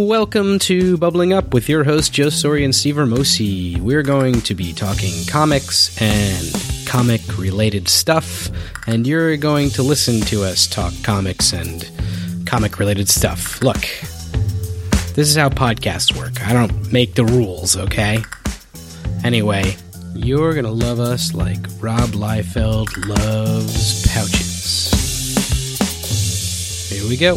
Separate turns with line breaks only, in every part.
Welcome to Bubbling Up with your host Joe Sori and Steve Hermosi. We're going to be talking comics and comic related stuff, and you're going to listen to us talk comics and comic related stuff. Look, this is how podcasts work. I don't make the rules, okay? Anyway, you're gonna love us like Rob Liefeld loves pouches. Here we go.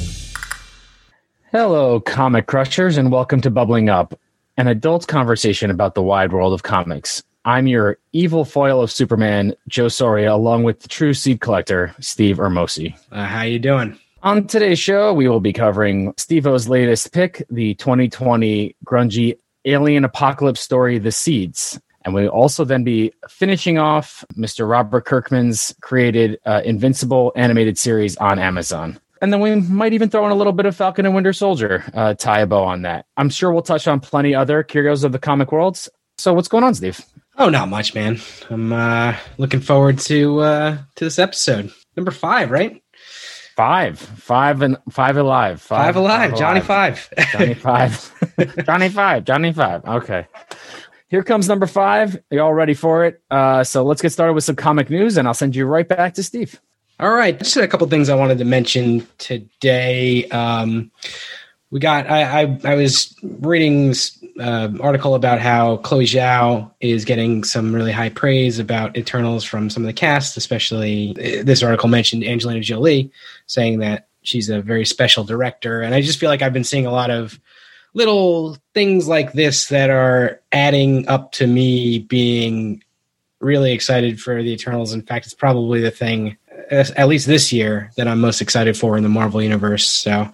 Hello, comic crushers, and welcome to Bubbling Up, an adult's conversation about the wide world of comics. I'm your evil foil of Superman, Joe Soria, along with the true seed collector, Steve Ermosi.
Uh, how you doing?
On today's show, we will be covering Steve-O's latest pick, the 2020 grungy alien apocalypse story, The Seeds. And we'll also then be finishing off Mr. Robert Kirkman's created uh, Invincible animated series on Amazon. And then we might even throw in a little bit of Falcon and Winter Soldier, uh, tie a bow on that. I'm sure we'll touch on plenty other curios of the comic worlds. So what's going on, Steve?
Oh, not much, man. I'm uh, looking forward to uh, to this episode. Number five, right?
Five, five, and five alive,
five, five alive. Five Johnny five,
Johnny five, Johnny five, Johnny five. Okay, here comes number five. You all ready for it? Uh, so let's get started with some comic news, and I'll send you right back to Steve.
All right, just a couple things I wanted to mention today. Um, we got I, I, I was reading this uh, article about how Chloe Zhao is getting some really high praise about Eternals from some of the cast, especially uh, this article mentioned Angelina Jolie saying that she's a very special director, and I just feel like I've been seeing a lot of little things like this that are adding up to me being really excited for the Eternals. In fact, it's probably the thing, at least this year, that I'm most excited for in the Marvel universe. So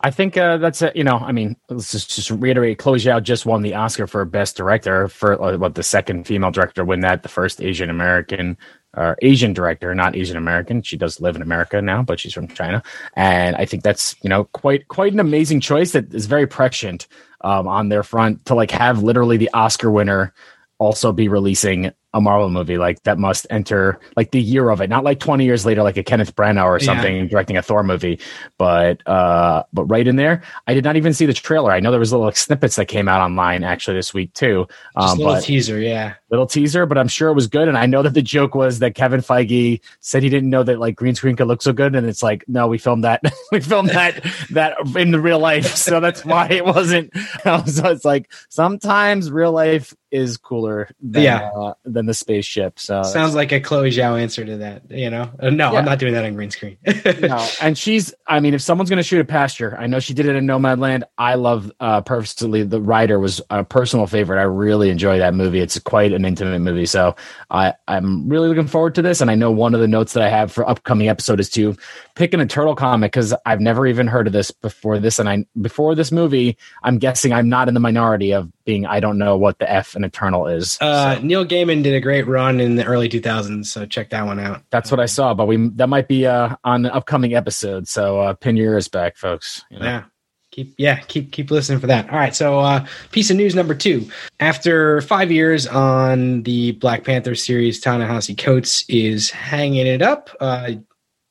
I think uh, that's a, you know, I mean, let's just, just reiterate. Chloe Zhao just won the Oscar for Best Director for uh, what the second female director win that, the first Asian American or Asian director, not Asian American. She does live in America now, but she's from China, and I think that's you know quite quite an amazing choice that is very prescient um, on their front to like have literally the Oscar winner also be releasing a Marvel movie like that must enter like the year of it, not like 20 years later, like a Kenneth Branagh or something yeah. directing a Thor movie, but uh, but right in there. I did not even see the trailer. I know there was little like, snippets that came out online actually this week too.
Um, Just little teaser, yeah,
little teaser, but I'm sure it was good. And I know that the joke was that Kevin Feige said he didn't know that like green screen could look so good, and it's like no, we filmed that, we filmed that that in the real life, so that's why it wasn't. so it's like sometimes real life is cooler than, yeah. Uh, than the spaceship. So
sounds like a Chloe Zhao answer to that. You know, uh, no, yeah. I'm not doing that on green screen.
no, and she's. I mean, if someone's going to shoot a pasture, I know she did it in Nomadland. I love uh, Purposely. The Rider was a personal favorite. I really enjoy that movie. It's quite an intimate movie. So I I'm really looking forward to this. And I know one of the notes that I have for upcoming episode is to pick an Eternal comic because I've never even heard of this before this. And I before this movie, I'm guessing I'm not in the minority of being I don't know what the F an Eternal is.
Uh, so. Neil Gaiman did a great run in the early 2000s, so check that one out.
That's what I saw, but we that might be uh, on an upcoming episode. So uh, pin your ears back, folks.
You know? Yeah. Keep yeah, keep keep listening for that. All right, so uh, piece of news number two. After five years on the Black Panther series, Ta-Nehisi Coates is hanging it up. Uh,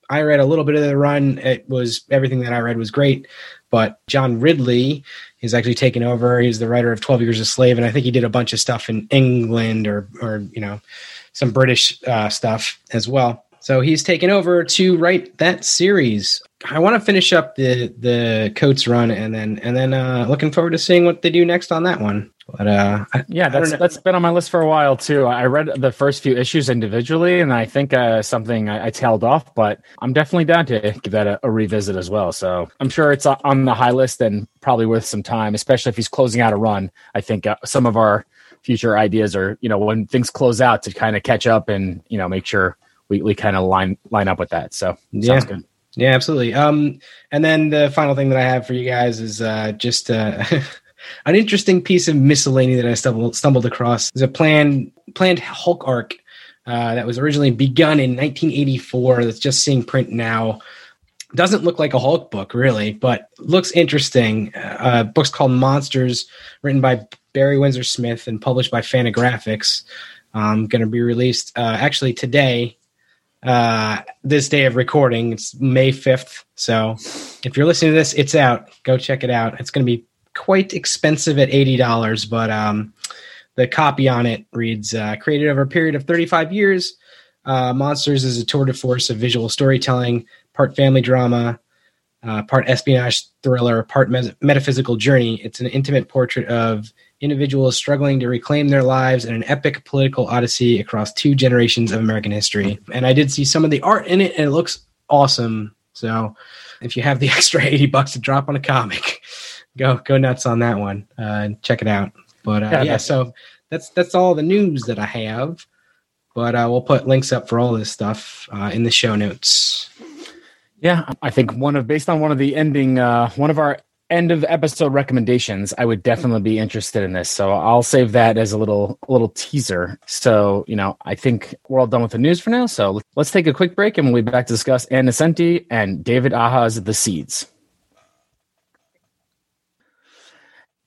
I read a little bit of the run. It was everything that I read was great, but John Ridley is actually taken over. He's the writer of Twelve Years a Slave, and I think he did a bunch of stuff in England or or you know some British uh, stuff as well. So he's taken over to write that series. I want to finish up the the Coates run and then and then uh, looking forward to seeing what they do next on that one. But uh,
I, yeah, that's that's been on my list for a while too. I read the first few issues individually, and I think uh, something I, I, tailed off. But I'm definitely down to give that a, a, revisit as well. So I'm sure it's on the high list and probably worth some time, especially if he's closing out a run. I think uh, some of our future ideas are, you know, when things close out to kind of catch up and you know make sure we, kind of line line up with that. So
yeah. good. Yeah, absolutely. Um, and then the final thing that I have for you guys is uh, just uh, an interesting piece of miscellany that I stumbled stumbled across. There's a planned planned Hulk arc uh, that was originally begun in 1984. That's just seeing print now. Doesn't look like a Hulk book, really, but looks interesting. Uh, book's called Monsters, written by Barry Windsor Smith and published by Fantagraphics. Um, going to be released uh, actually today uh, this day of recording. It's May 5th. So if you're listening to this, it's out. Go check it out. It's going to be quite expensive at $80, but um, the copy on it reads uh, created over a period of 35 years. Uh, Monsters is a tour de force of visual storytelling, part family drama, uh, part espionage thriller, part metaphysical journey. It's an intimate portrait of individuals struggling to reclaim their lives in an epic political odyssey across two generations of American history. And I did see some of the art in it, and it looks awesome. So if you have the extra 80 bucks to drop on a comic, go go nuts on that one uh, and check it out. But uh, yeah, yeah, so that's that's all the news that I have. But uh, we'll put links up for all this stuff uh, in the show notes.
Yeah, I think one of based on one of the ending, uh, one of our end of episode recommendations, I would definitely be interested in this. So I'll save that as a little little teaser. So you know, I think we're all done with the news for now. So let's take a quick break, and we'll be back to discuss Ann Nocenti and David Aja's The Seeds.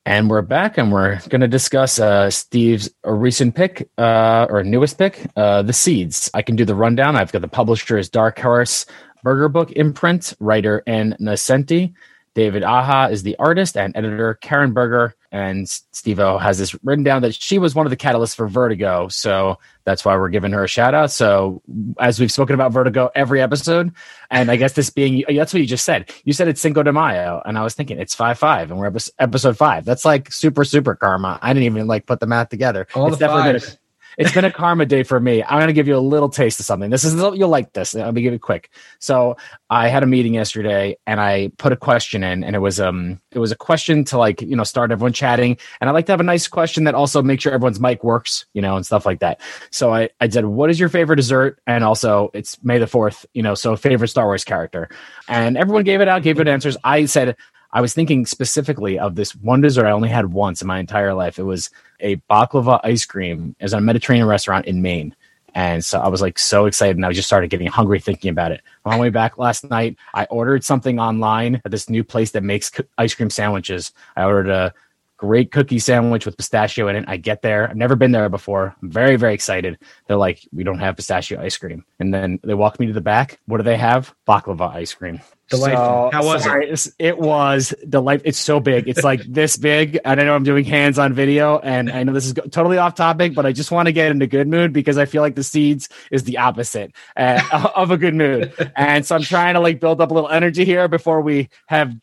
And we're back, and we're going to discuss uh, Steve's recent pick, uh, or newest pick, uh, The Seeds. I can do the rundown. I've got the publisher is Dark Horse Berger Book Imprint, writer Nocenti. David Aja is the artist and editor. Karen Berger and Steve O has this written down that she was one of the catalysts for Vertigo. So that's why we're giving her a shout out. So as we've spoken about Vertigo every episode, and I guess this being that's what you just said. You said it's Cinco de Mayo, and I was thinking it's five five, and we're episode five. That's like super super karma. I didn't even like put the math together.
All
it's
the fives.
It's been a karma day for me. I'm going to give you a little taste of something. This is you'll like this. I'll be give it quick. So I had a meeting yesterday, and I put a question in, and it was um it was a question to like you know start everyone chatting, and I like to have a nice question that also makes sure everyone's mic works, you know, and stuff like that. So I I said, what is your favorite dessert? And also it's May the Fourth, you know, so favorite Star Wars character, and everyone gave it out, gave good answers. I said I was thinking specifically of this one dessert I only had once in my entire life. It was a baklava ice cream. Was at a Mediterranean restaurant in Maine. And so I was like so excited and I just started getting hungry thinking about it. On my way back last night, I ordered something online at this new place that makes ice cream sandwiches. I ordered a great cookie sandwich with pistachio in it. I get there. I've never been there before. I'm very, very excited. They're like, we don't have pistachio ice cream. And then they walk me to the back. What do they have? Baklava ice cream.
Delightful. So, How was
sorry, it? It was delightful. It's so big. It's like this big. And I know I'm doing hands on video, and I know this is totally off topic, but I just want to get in a good mood because I feel like the seeds is the opposite uh, of a good mood. And so I'm trying to like build up a little energy here before we have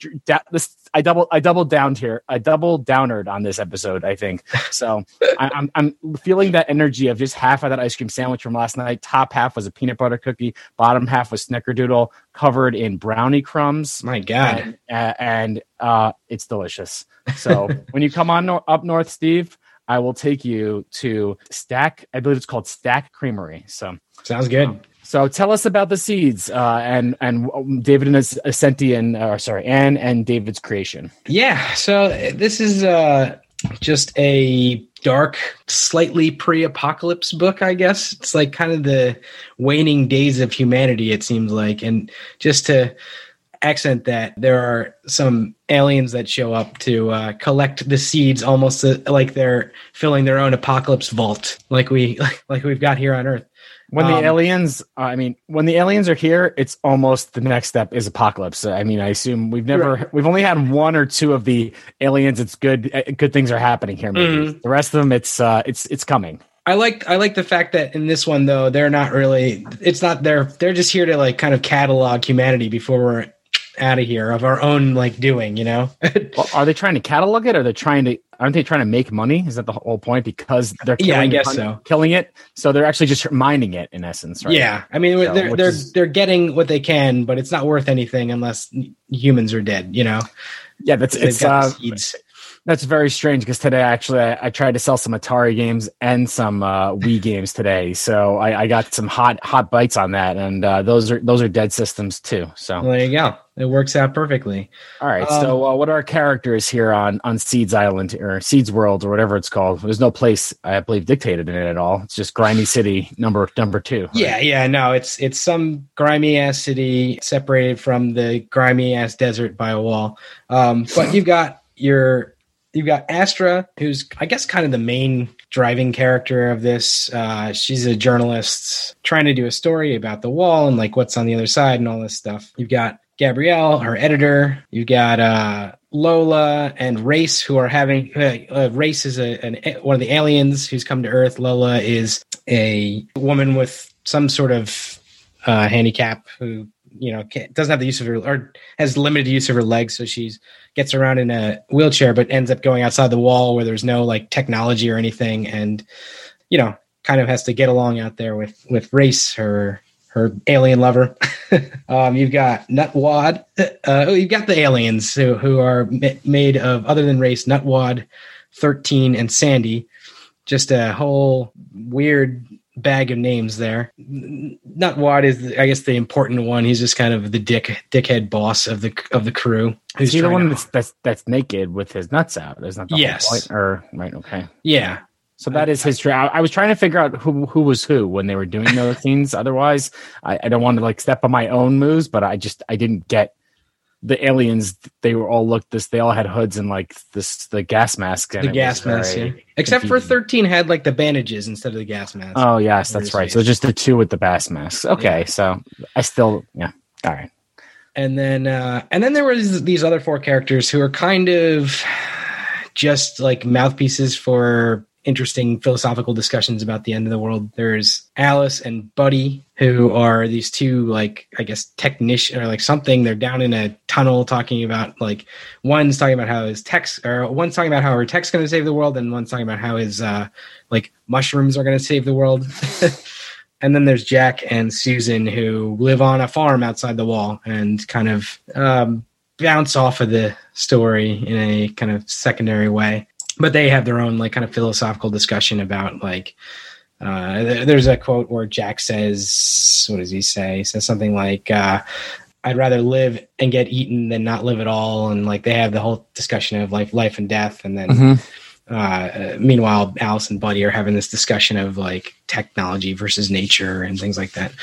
this. I double I doubled down here. I doubled downered on this episode. I think so. I, I'm I'm feeling that energy of just half of that ice cream sandwich from last night. Top half was a peanut butter cookie. Bottom half was snickerdoodle covered in brownie crumbs.
My God,
and, uh, and uh, it's delicious. So when you come on no- up north, Steve, I will take you to Stack. I believe it's called Stack Creamery. So
sounds good. Um,
so tell us about the seeds uh, and and David and Ascenti and uh, sorry Anne and David's creation.
Yeah, so this is uh, just a dark, slightly pre-apocalypse book, I guess. It's like kind of the waning days of humanity. It seems like, and just to accent that there are some aliens that show up to uh, collect the seeds almost uh, like they're filling their own apocalypse vault like we like we've got here on earth
when the um, aliens, I mean, when the aliens are here, it's almost the next step is apocalypse. I mean, I assume we've never, right. we've only had one or two of the aliens. It's good, uh, good things are happening here. Maybe mm-hmm. the rest of them, it's, uh, it's, it's coming.
I like, I like the fact that in this one though, they're not really, it's not they're, they're just here to like kind of catalog humanity before we're out of here of our own like doing, you know?
well, are they trying to catalog it or they're trying to aren't they trying to make money? Is that the whole point? Because they're
killing, yeah, I guess so.
killing it. So they're actually just mining it in essence, right?
Yeah. I mean so, they're they're is, they're getting what they can, but it's not worth anything unless humans are dead, you know?
Yeah, that's it's uh, that's very strange because today actually I, I, tried to sell some Atari games and some uh, Wii games today, so I, I, got some hot hot bites on that, and uh, those are those are dead systems too. So
well, there you go. It works out perfectly.
All right. Um, so uh, what are our characters here on on Seeds Island or Seeds World or whatever it's called? There's no place I believe dictated in it at all. It's just grimy city number number two.
Right? Yeah, yeah. No, it's it's some grimy ass city separated from the grimy ass desert by a wall. Um, but you've got your you've got Astra, who's I guess kind of the main driving character of this. Uh, she's a journalist trying to do a story about the wall and like what's on the other side and all this stuff. You've got Gabrielle, her editor. You've got uh, Lola and Race, who are having. Uh, uh, Race is a, an, one of the aliens who's come to Earth. Lola is a woman with some sort of uh, handicap who you know doesn't have the use of her or has limited use of her legs, so she's gets around in a wheelchair, but ends up going outside the wall where there's no like technology or anything, and you know kind of has to get along out there with with Race, her her alien lover. um, you've got Nutwad. Uh, you've got the aliens who who are ma- made of other than Race, Nutwad, thirteen, and Sandy. Just a whole weird bag of names there. Nutwad is, I guess, the important one. He's just kind of the dick dickhead boss of the of the crew.
Who's he the one to... that's, that's that's naked with his nuts out? Isn't that the
yes?
Point? Or right? Okay.
Yeah.
So that is his. I, I was trying to figure out who who was who when they were doing those scenes. Otherwise, I, I don't want to like step on my own moves, but I just I didn't get the aliens they were all looked this they all had hoods and like this the gas mask
the gas mask yeah. except for 13 had like the bandages instead of the gas mask
oh yes that's right so just the two with the gas masks okay yeah. so i still yeah all right
and then uh and then there was these other four characters who are kind of just like mouthpieces for interesting philosophical discussions about the end of the world. There's Alice and Buddy, who are these two, like, I guess, technician or like something. They're down in a tunnel talking about, like, one's talking about how his text, or one's talking about how her tech's going to save the world, and one's talking about how his, uh, like, mushrooms are going to save the world. and then there's Jack and Susan, who live on a farm outside the wall and kind of, um, bounce off of the story in a kind of secondary way but they have their own like kind of philosophical discussion about like uh, there's a quote where Jack says, "What does he say?" He says something like, uh, "I'd rather live and get eaten than not live at all." And like they have the whole discussion of like life and death, and then mm-hmm. uh, meanwhile, Alice and Buddy are having this discussion of like technology versus nature and things like that.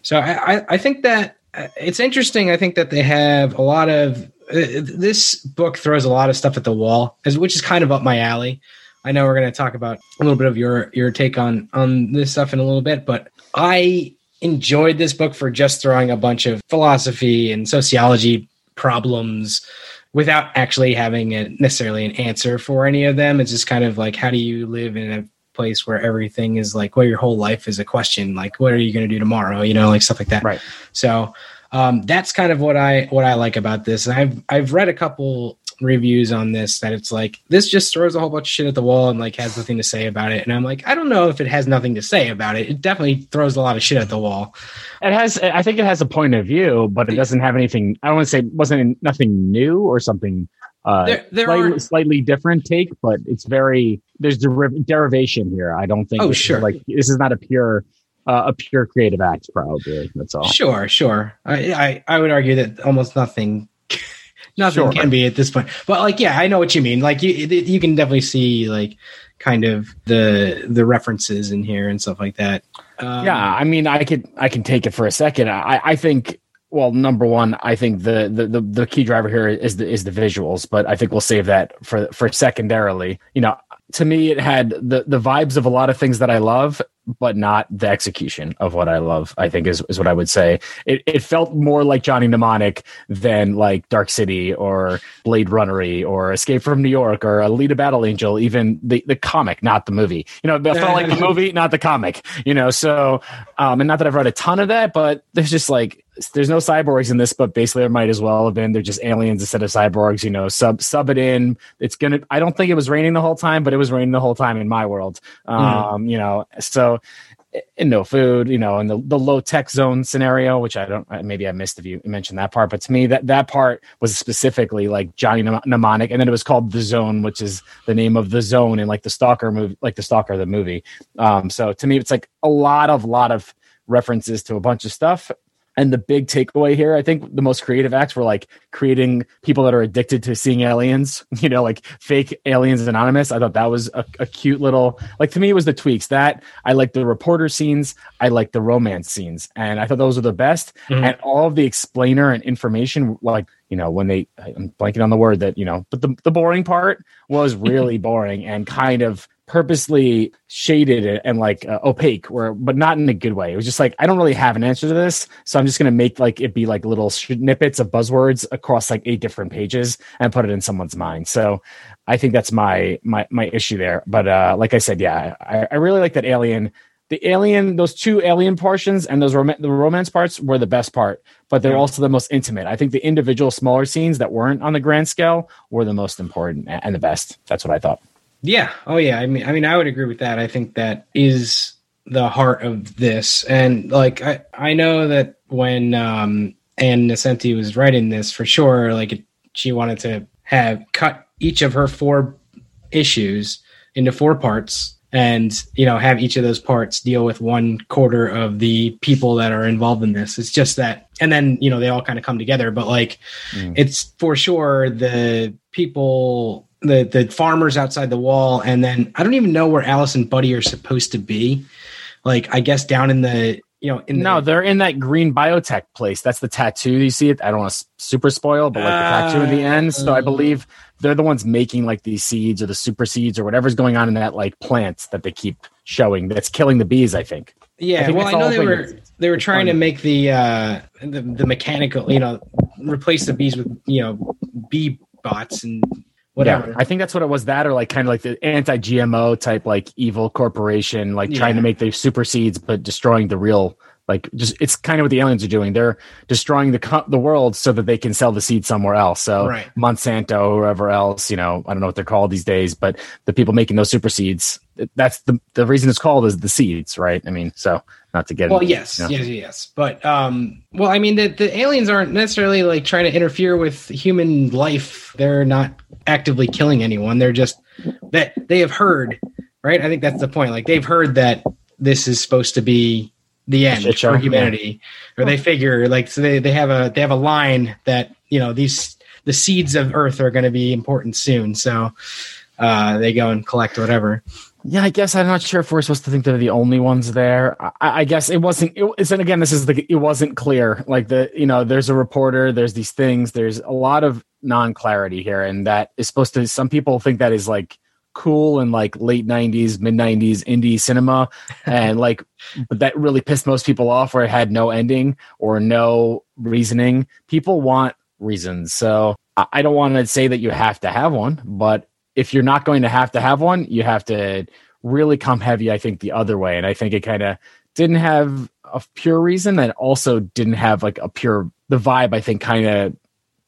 So I, I, I think that uh, it's interesting. I think that they have a lot of uh, this book throws a lot of stuff at the wall, which is kind of up my alley. I know we're going to talk about a little bit of your your take on on this stuff in a little bit, but I enjoyed this book for just throwing a bunch of philosophy and sociology problems without actually having a, necessarily an answer for any of them. It's just kind of like how do you live in a place where everything is like well your whole life is a question like what are you going to do tomorrow you know like stuff like that
right
so um, that's kind of what I what I like about this. And I've I've read a couple reviews on this that it's like this just throws a whole bunch of shit at the wall and like has nothing to say about it. And I'm like, I don't know if it has nothing to say about it. It definitely throws a lot of shit at the wall.
It has I think it has a point of view, but it doesn't have anything I don't want to say wasn't nothing new or something uh there, there slightly, are, slightly different take, but it's very there's deriv- derivation here. I don't think
oh sure
like this is not a pure uh, a pure creative act, probably. That's all.
Sure, sure. I, I, I would argue that almost nothing, nothing sure. can be at this point. But like, yeah, I know what you mean. Like, you you can definitely see like kind of the the references in here and stuff like that.
Um, yeah, I mean, I could I can take it for a second. I I think well, number one, I think the, the the the key driver here is the is the visuals, but I think we'll save that for for secondarily. You know, to me, it had the the vibes of a lot of things that I love, but not the execution of what I love. I think is is what I would say. It it felt more like Johnny Mnemonic than like Dark City or Blade Runnery or Escape from New York or Alita Battle Angel. Even the the comic, not the movie. You know, it felt like the movie, not the comic. You know, so um, and not that I've read a ton of that, but there's just like there's no cyborgs in this, but basically there might as well have been. They're just aliens instead of cyborgs. You know, sub sub it in. It's gonna. I don't think it was raining the whole time, but it was raining the whole time in my world. Hmm. Um, mm. You know, so and no food, you know, and the, the low tech zone scenario, which I don't, maybe I missed if you mentioned that part, but to me, that, that part was specifically like Johnny Mnemonic. And then it was called The Zone, which is the name of the zone in like the Stalker movie, like the Stalker, the movie. Um, so to me, it's like a lot of, lot of references to a bunch of stuff and the big takeaway here, I think the most creative acts were like creating people that are addicted to seeing aliens, you know, like fake aliens anonymous. I thought that was a, a cute little, like to me, it was the tweaks that I like the reporter scenes. I like the romance scenes. And I thought those were the best. Mm-hmm. And all of the explainer and information, like, you know, when they, I'm blanking on the word that, you know, but the, the boring part was really boring and kind of purposely shaded and like uh, opaque or but not in a good way. It was just like i don't really have an answer to this so i'm just going to make like it be like little snippets of buzzwords across like eight different pages and put it in someone's mind. So i think that's my my my issue there. But uh like i said yeah i, I really like that alien the alien those two alien portions and those rom- the romance parts were the best part but they're also the most intimate. I think the individual smaller scenes that weren't on the grand scale were the most important and the best. That's what i thought
yeah. Oh, yeah. I mean, I mean, I would agree with that. I think that is the heart of this, and like, I I know that when um Ann Nocenti was writing this for sure, like, it, she wanted to have cut each of her four issues into four parts and you know have each of those parts deal with one quarter of the people that are involved in this it's just that and then you know they all kind of come together but like mm. it's for sure the people the the farmers outside the wall, and then I don't even know where Alice and Buddy are supposed to be. Like I guess down in the you know in the,
no, they're in that green biotech place. That's the tattoo. You see it. I don't want to super spoil, but like the tattoo in the end. So I believe they're the ones making like these seeds or the super seeds or whatever's going on in that like plant that they keep showing that's killing the bees. I think.
Yeah, I think well, I know they were they were trying to make the uh the, the mechanical, you know, replace the bees with you know bee bots and whatever.
Yeah, I think that's what it was. That or like kind of like the anti-GMO type, like evil corporation, like yeah. trying to make the super seeds, but destroying the real. Like, just it's kind of what the aliens are doing. They're destroying the the world so that they can sell the seed somewhere else. So right. Monsanto, or whoever else, you know, I don't know what they're called these days, but the people making those super seeds, that's the the reason it's called is the seeds, right? I mean, so not to get
well yes you know. yes yes but um well i mean the, the aliens aren't necessarily like trying to interfere with human life they're not actively killing anyone they're just that they have heard right i think that's the point like they've heard that this is supposed to be the end for humanity yeah. or they figure like so they, they have a they have a line that you know these the seeds of earth are going to be important soon so uh they go and collect whatever
yeah, I guess I'm not sure if we're supposed to think they're the only ones there. I, I guess it wasn't. It, and again, this is the. It wasn't clear. Like the, you know, there's a reporter. There's these things. There's a lot of non-clarity here, and that is supposed to. Some people think that is like cool and like late 90s mid 90s indie cinema. And like but that really pissed most people off where it had no ending or no reasoning. People want reasons. So i don't want to say that you have to have one but if you're not going to have to have one, you have to really come heavy, I think, the other way. And I think it kind of didn't have a pure reason and also didn't have like a pure the vibe, I think, kind of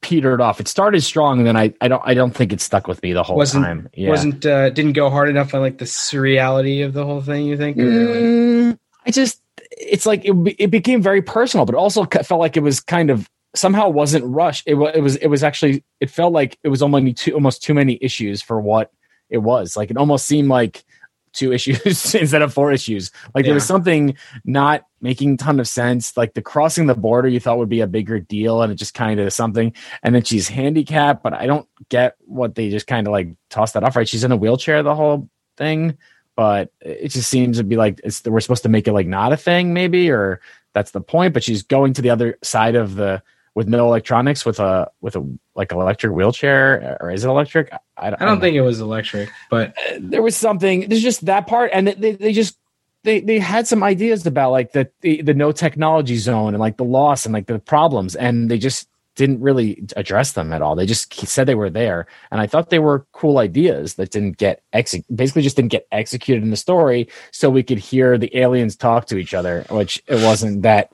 petered off. It started strong, and then I, I don't I don't think it stuck with me the whole
wasn't,
time.
Yeah. Wasn't uh, didn't go hard enough on like the surreality of the whole thing. You think?
Mm, I just it's like it, it became very personal, but also felt like it was kind of somehow wasn't rushed. It was it was it was actually it felt like it was almost too almost too many issues for what it was. Like it almost seemed like two issues instead of four issues. Like yeah. there was something not making ton of sense. Like the crossing the border you thought would be a bigger deal and it just kind of something. And then she's handicapped, but I don't get what they just kind of like tossed that off. Right? She's in a wheelchair the whole thing, but it just seems to be like it's we're supposed to make it like not a thing, maybe, or that's the point. But she's going to the other side of the with no electronics with a with a like electric wheelchair or is it electric?
I, I, don't, I don't think it was electric but
uh, there was something there's just that part and they, they just they they had some ideas about like the, the the no technology zone and like the loss and like the problems and they just didn't really address them at all. They just said they were there and i thought they were cool ideas that didn't get ex- basically just didn't get executed in the story so we could hear the aliens talk to each other which it wasn't that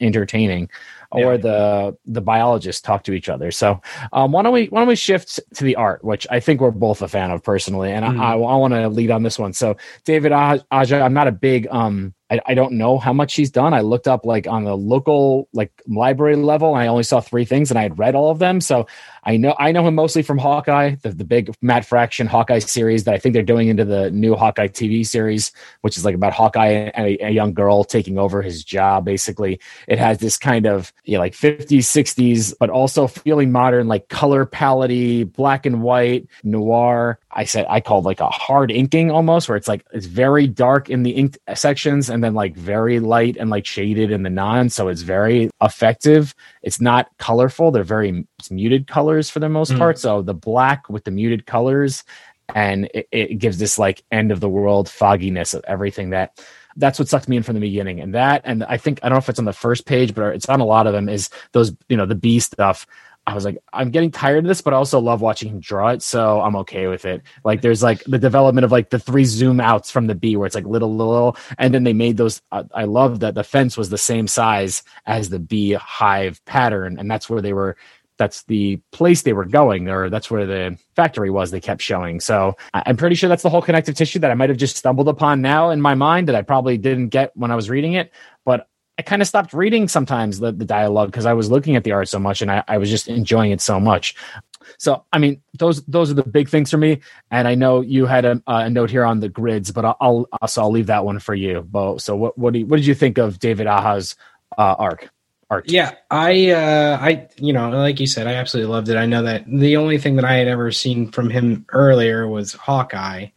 entertaining or yeah. the the biologists talk to each other. So um, why don't we why don't we shift to the art, which I think we're both a fan of personally, and mm-hmm. I, I, I want to lead on this one. So David Aja, I'm not a big um I, I don't know how much he's done. I looked up like on the local like library level, I only saw three things, and I had read all of them. So I know I know him mostly from Hawkeye, the, the big Matt Fraction Hawkeye series that I think they're doing into the new Hawkeye TV series, which is like about Hawkeye and a, a young girl taking over his job. Basically, it has this kind of you know, like 50s, 60s, but also feeling modern, like color palette, black and white, noir. I said I called like a hard inking almost, where it's like it's very dark in the ink sections and then like very light and like shaded in the non. So it's very effective. It's not colorful. They're very muted colors for the most mm. part. So the black with the muted colors and it, it gives this like end of the world fogginess of everything that that's what sucked me in from the beginning. And that, and I think I don't know if it's on the first page, but it's on a lot of them. Is those you know the B stuff. I was like, I'm getting tired of this, but I also love watching him draw it, so I'm okay with it. Like, there's like the development of like the three zoom outs from the B, where it's like little, little, and then they made those. I, I love that the fence was the same size as the bee hive pattern, and that's where they were that's the place they were going or that's where the factory was they kept showing so i'm pretty sure that's the whole connective tissue that i might have just stumbled upon now in my mind that i probably didn't get when i was reading it i kind of stopped reading sometimes the, the dialogue because i was looking at the art so much and I, I was just enjoying it so much so i mean those those are the big things for me and i know you had a, a note here on the grids but i'll, I'll also i'll leave that one for you bo so what what, you, what did you think of david aja's uh, arc art.
Yeah, I, uh, I, you know, like you said, I absolutely loved it. I know that the only thing that I had ever seen from him earlier was Hawkeye,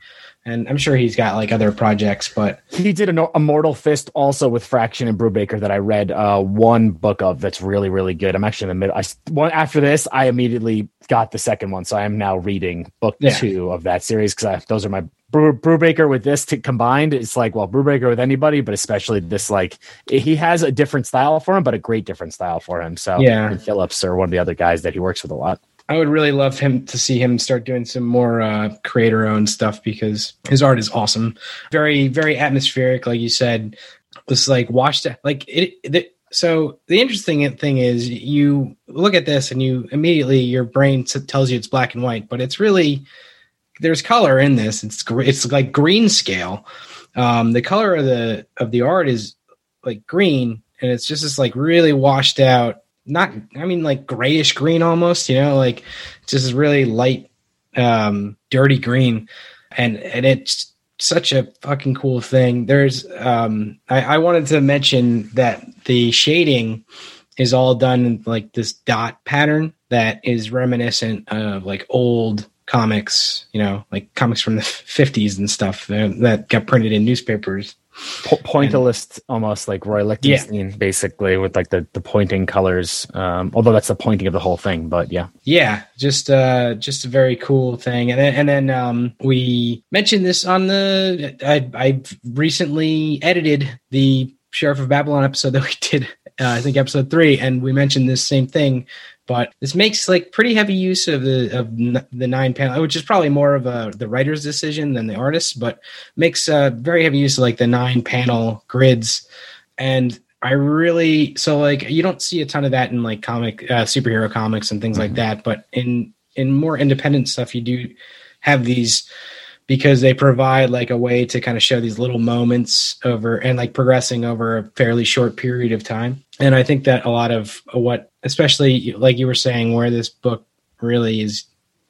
and I'm sure he's got like other projects, but
he did a Immortal Fist also with Fraction and Brubaker that I read uh, one book of that's really really good. I'm actually in the middle. I one after this, I immediately got the second one, so I am now reading book yeah. two of that series because those are my Brew, Brubaker with this to combined, it's like well, Brubaker with anybody, but especially this like he has a different style for him, but a great different style for him. So
yeah,
and Phillips or one of the other guys that he works with a lot.
I would really love him to see him start doing some more uh, creator owned stuff because his art is awesome. Very, very atmospheric, like you said. It's like watched like it. The, so the interesting thing is you look at this and you immediately your brain tells you it's black and white, but it's really there's color in this. It's it's like green scale. Um, the color of the of the art is like green, and it's just this like really washed out. Not, I mean, like grayish green almost. You know, like just really light, um, dirty green, and and it's such a fucking cool thing. There's, um, I, I wanted to mention that the shading is all done in like this dot pattern that is reminiscent of like old comics, you know, like comics from the 50s and stuff that, that got printed in newspapers.
Po- pointillist, and, almost like Roy Lichtenstein, yeah. basically, with like the, the pointing colors. Um, although that's the pointing of the whole thing, but yeah,
yeah, just uh, just a very cool thing. And then and then um, we mentioned this on the. I I recently edited the Sheriff of Babylon episode that we did. Uh, I think episode three, and we mentioned this same thing but this makes like pretty heavy use of the of n- the nine panel, which is probably more of a the writer's decision than the artist's, but makes uh, very heavy use of like the nine panel grids. And I really so like you don't see a ton of that in like comic uh, superhero comics and things mm-hmm. like that, but in in more independent stuff, you do have these because they provide like a way to kind of show these little moments over and like progressing over a fairly short period of time. And I think that a lot of what, especially like you were saying, where this book really is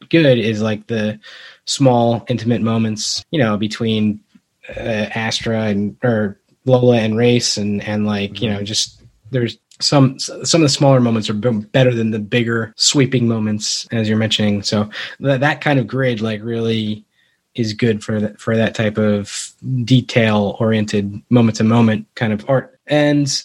good is like the small, intimate moments, you know, between uh, Astra and or Lola and Race, and and like you know, just there's some some of the smaller moments are better than the bigger sweeping moments as you're mentioning. So that that kind of grid like really is good for that for that type of detail oriented moment to moment kind of art. And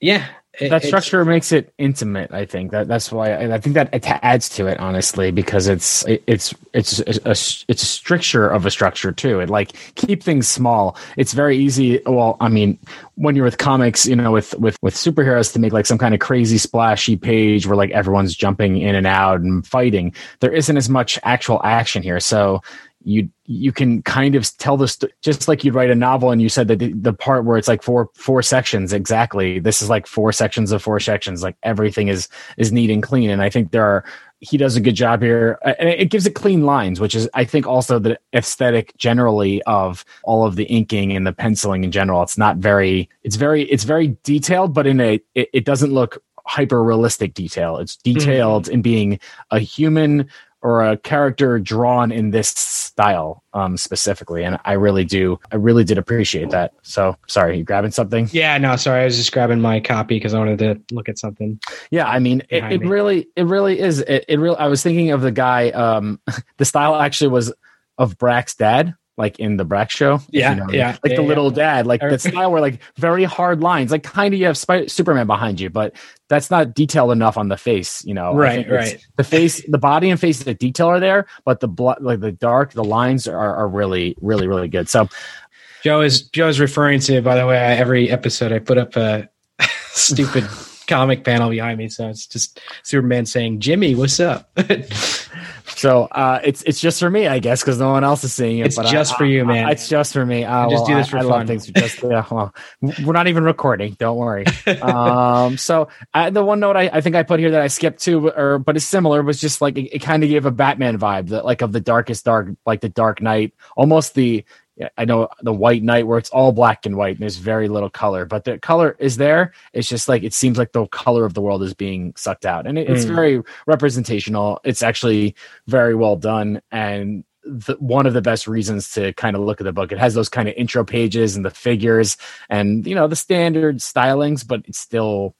yeah
it, that structure makes it intimate i think. That that's why I, I think that it adds to it honestly because it's it, it's it's a, a, it's a stricture of a structure too. It like keep things small. It's very easy well i mean when you're with comics you know with with with superheroes to make like some kind of crazy splashy page where like everyone's jumping in and out and fighting there isn't as much actual action here. So you you can kind of tell this just like you'd write a novel and you said that the, the, part where it's like four four sections exactly. This is like four sections of four sections like everything is is neat and clean. And i think there are he does a good job here. And it gives it clean lines which is i think also the aesthetic generally of all of the inking and the penciling in general. It's not very it's very it's very detailed but in a it, it doesn't look hyper realistic detail. It's detailed mm-hmm. in being a human or a character drawn in this style um, specifically and i really do i really did appreciate that. So sorry you grabbing something?
Yeah no sorry i was just grabbing my copy because i wanted to look at something
yeah i mean it, it really it really is it, it really i was thinking of the guy um the style actually was of Brak's dad like in the Brak show.
Yeah,
you know,
yeah,
like
yeah,
the
yeah.
little dad, like the style where like very hard lines, like kind of you have Sp- Superman behind you, but that's not detailed enough on the face. You know,
Right, right.
The face, the body and face, the detail are there, but the blood, like the dark, the lines are, are really, really, really good. So
Joe is Joe is referring to. By the way, I, every episode I put up a stupid comic panel behind me, so it's just Superman saying, "Jimmy, what's up?"
So uh, it's it's just for me, I guess, because no one else is seeing it.
It's
but I-
just for
I-
you,
I-
man.
it's just for me. Uh,
just
well,
do this
I-
for
I
fun.
Love things just yeah, well, we're not even recording. Don't worry. um, so uh, the one note I, I think I put here that I skipped too, or but it's similar was just like it, it kind of gave a Batman vibe, that like of the darkest dark, like the Dark Knight, almost the. I know the White Knight where it's all black and white and there's very little color, but the color is there. It's just like it seems like the color of the world is being sucked out, and it, it's
Mm.
very representational. It's actually very well done, and the, one of the best reasons to kind of look at the book. It has those kind of intro pages and the figures, and you know the standard stylings, but it's still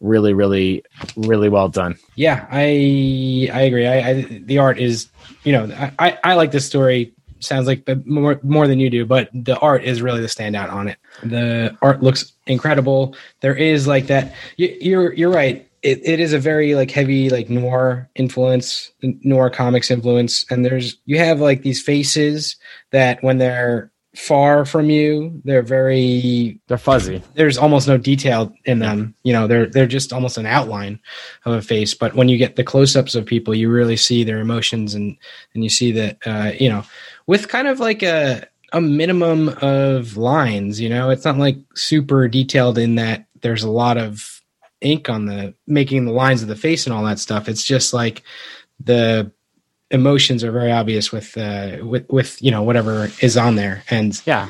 really, really, really well done.
yeah, I I agree. I, I the art is, you know, I, I, I like this story. Sounds like more more than you do, but the art is really the standout on it. The art looks incredible. There is like that. You, you're you're right. It, it is a very like heavy like noir influence, noir comics influence, and there's you have like these faces that when they're far from you, they're very
They're fuzzy.
there's almost no detail in them. You know, they're they're just almost an outline of a face. But when you get the close-ups of people, you really see their emotions and and you see that uh, you know, with kind of like a a minimum of lines. You know, it's not like super detailed in that there's a lot of ink on the making the lines of the face and all that stuff. It's just like the emotions are very obvious with uh with with you know whatever is on there and
Yeah.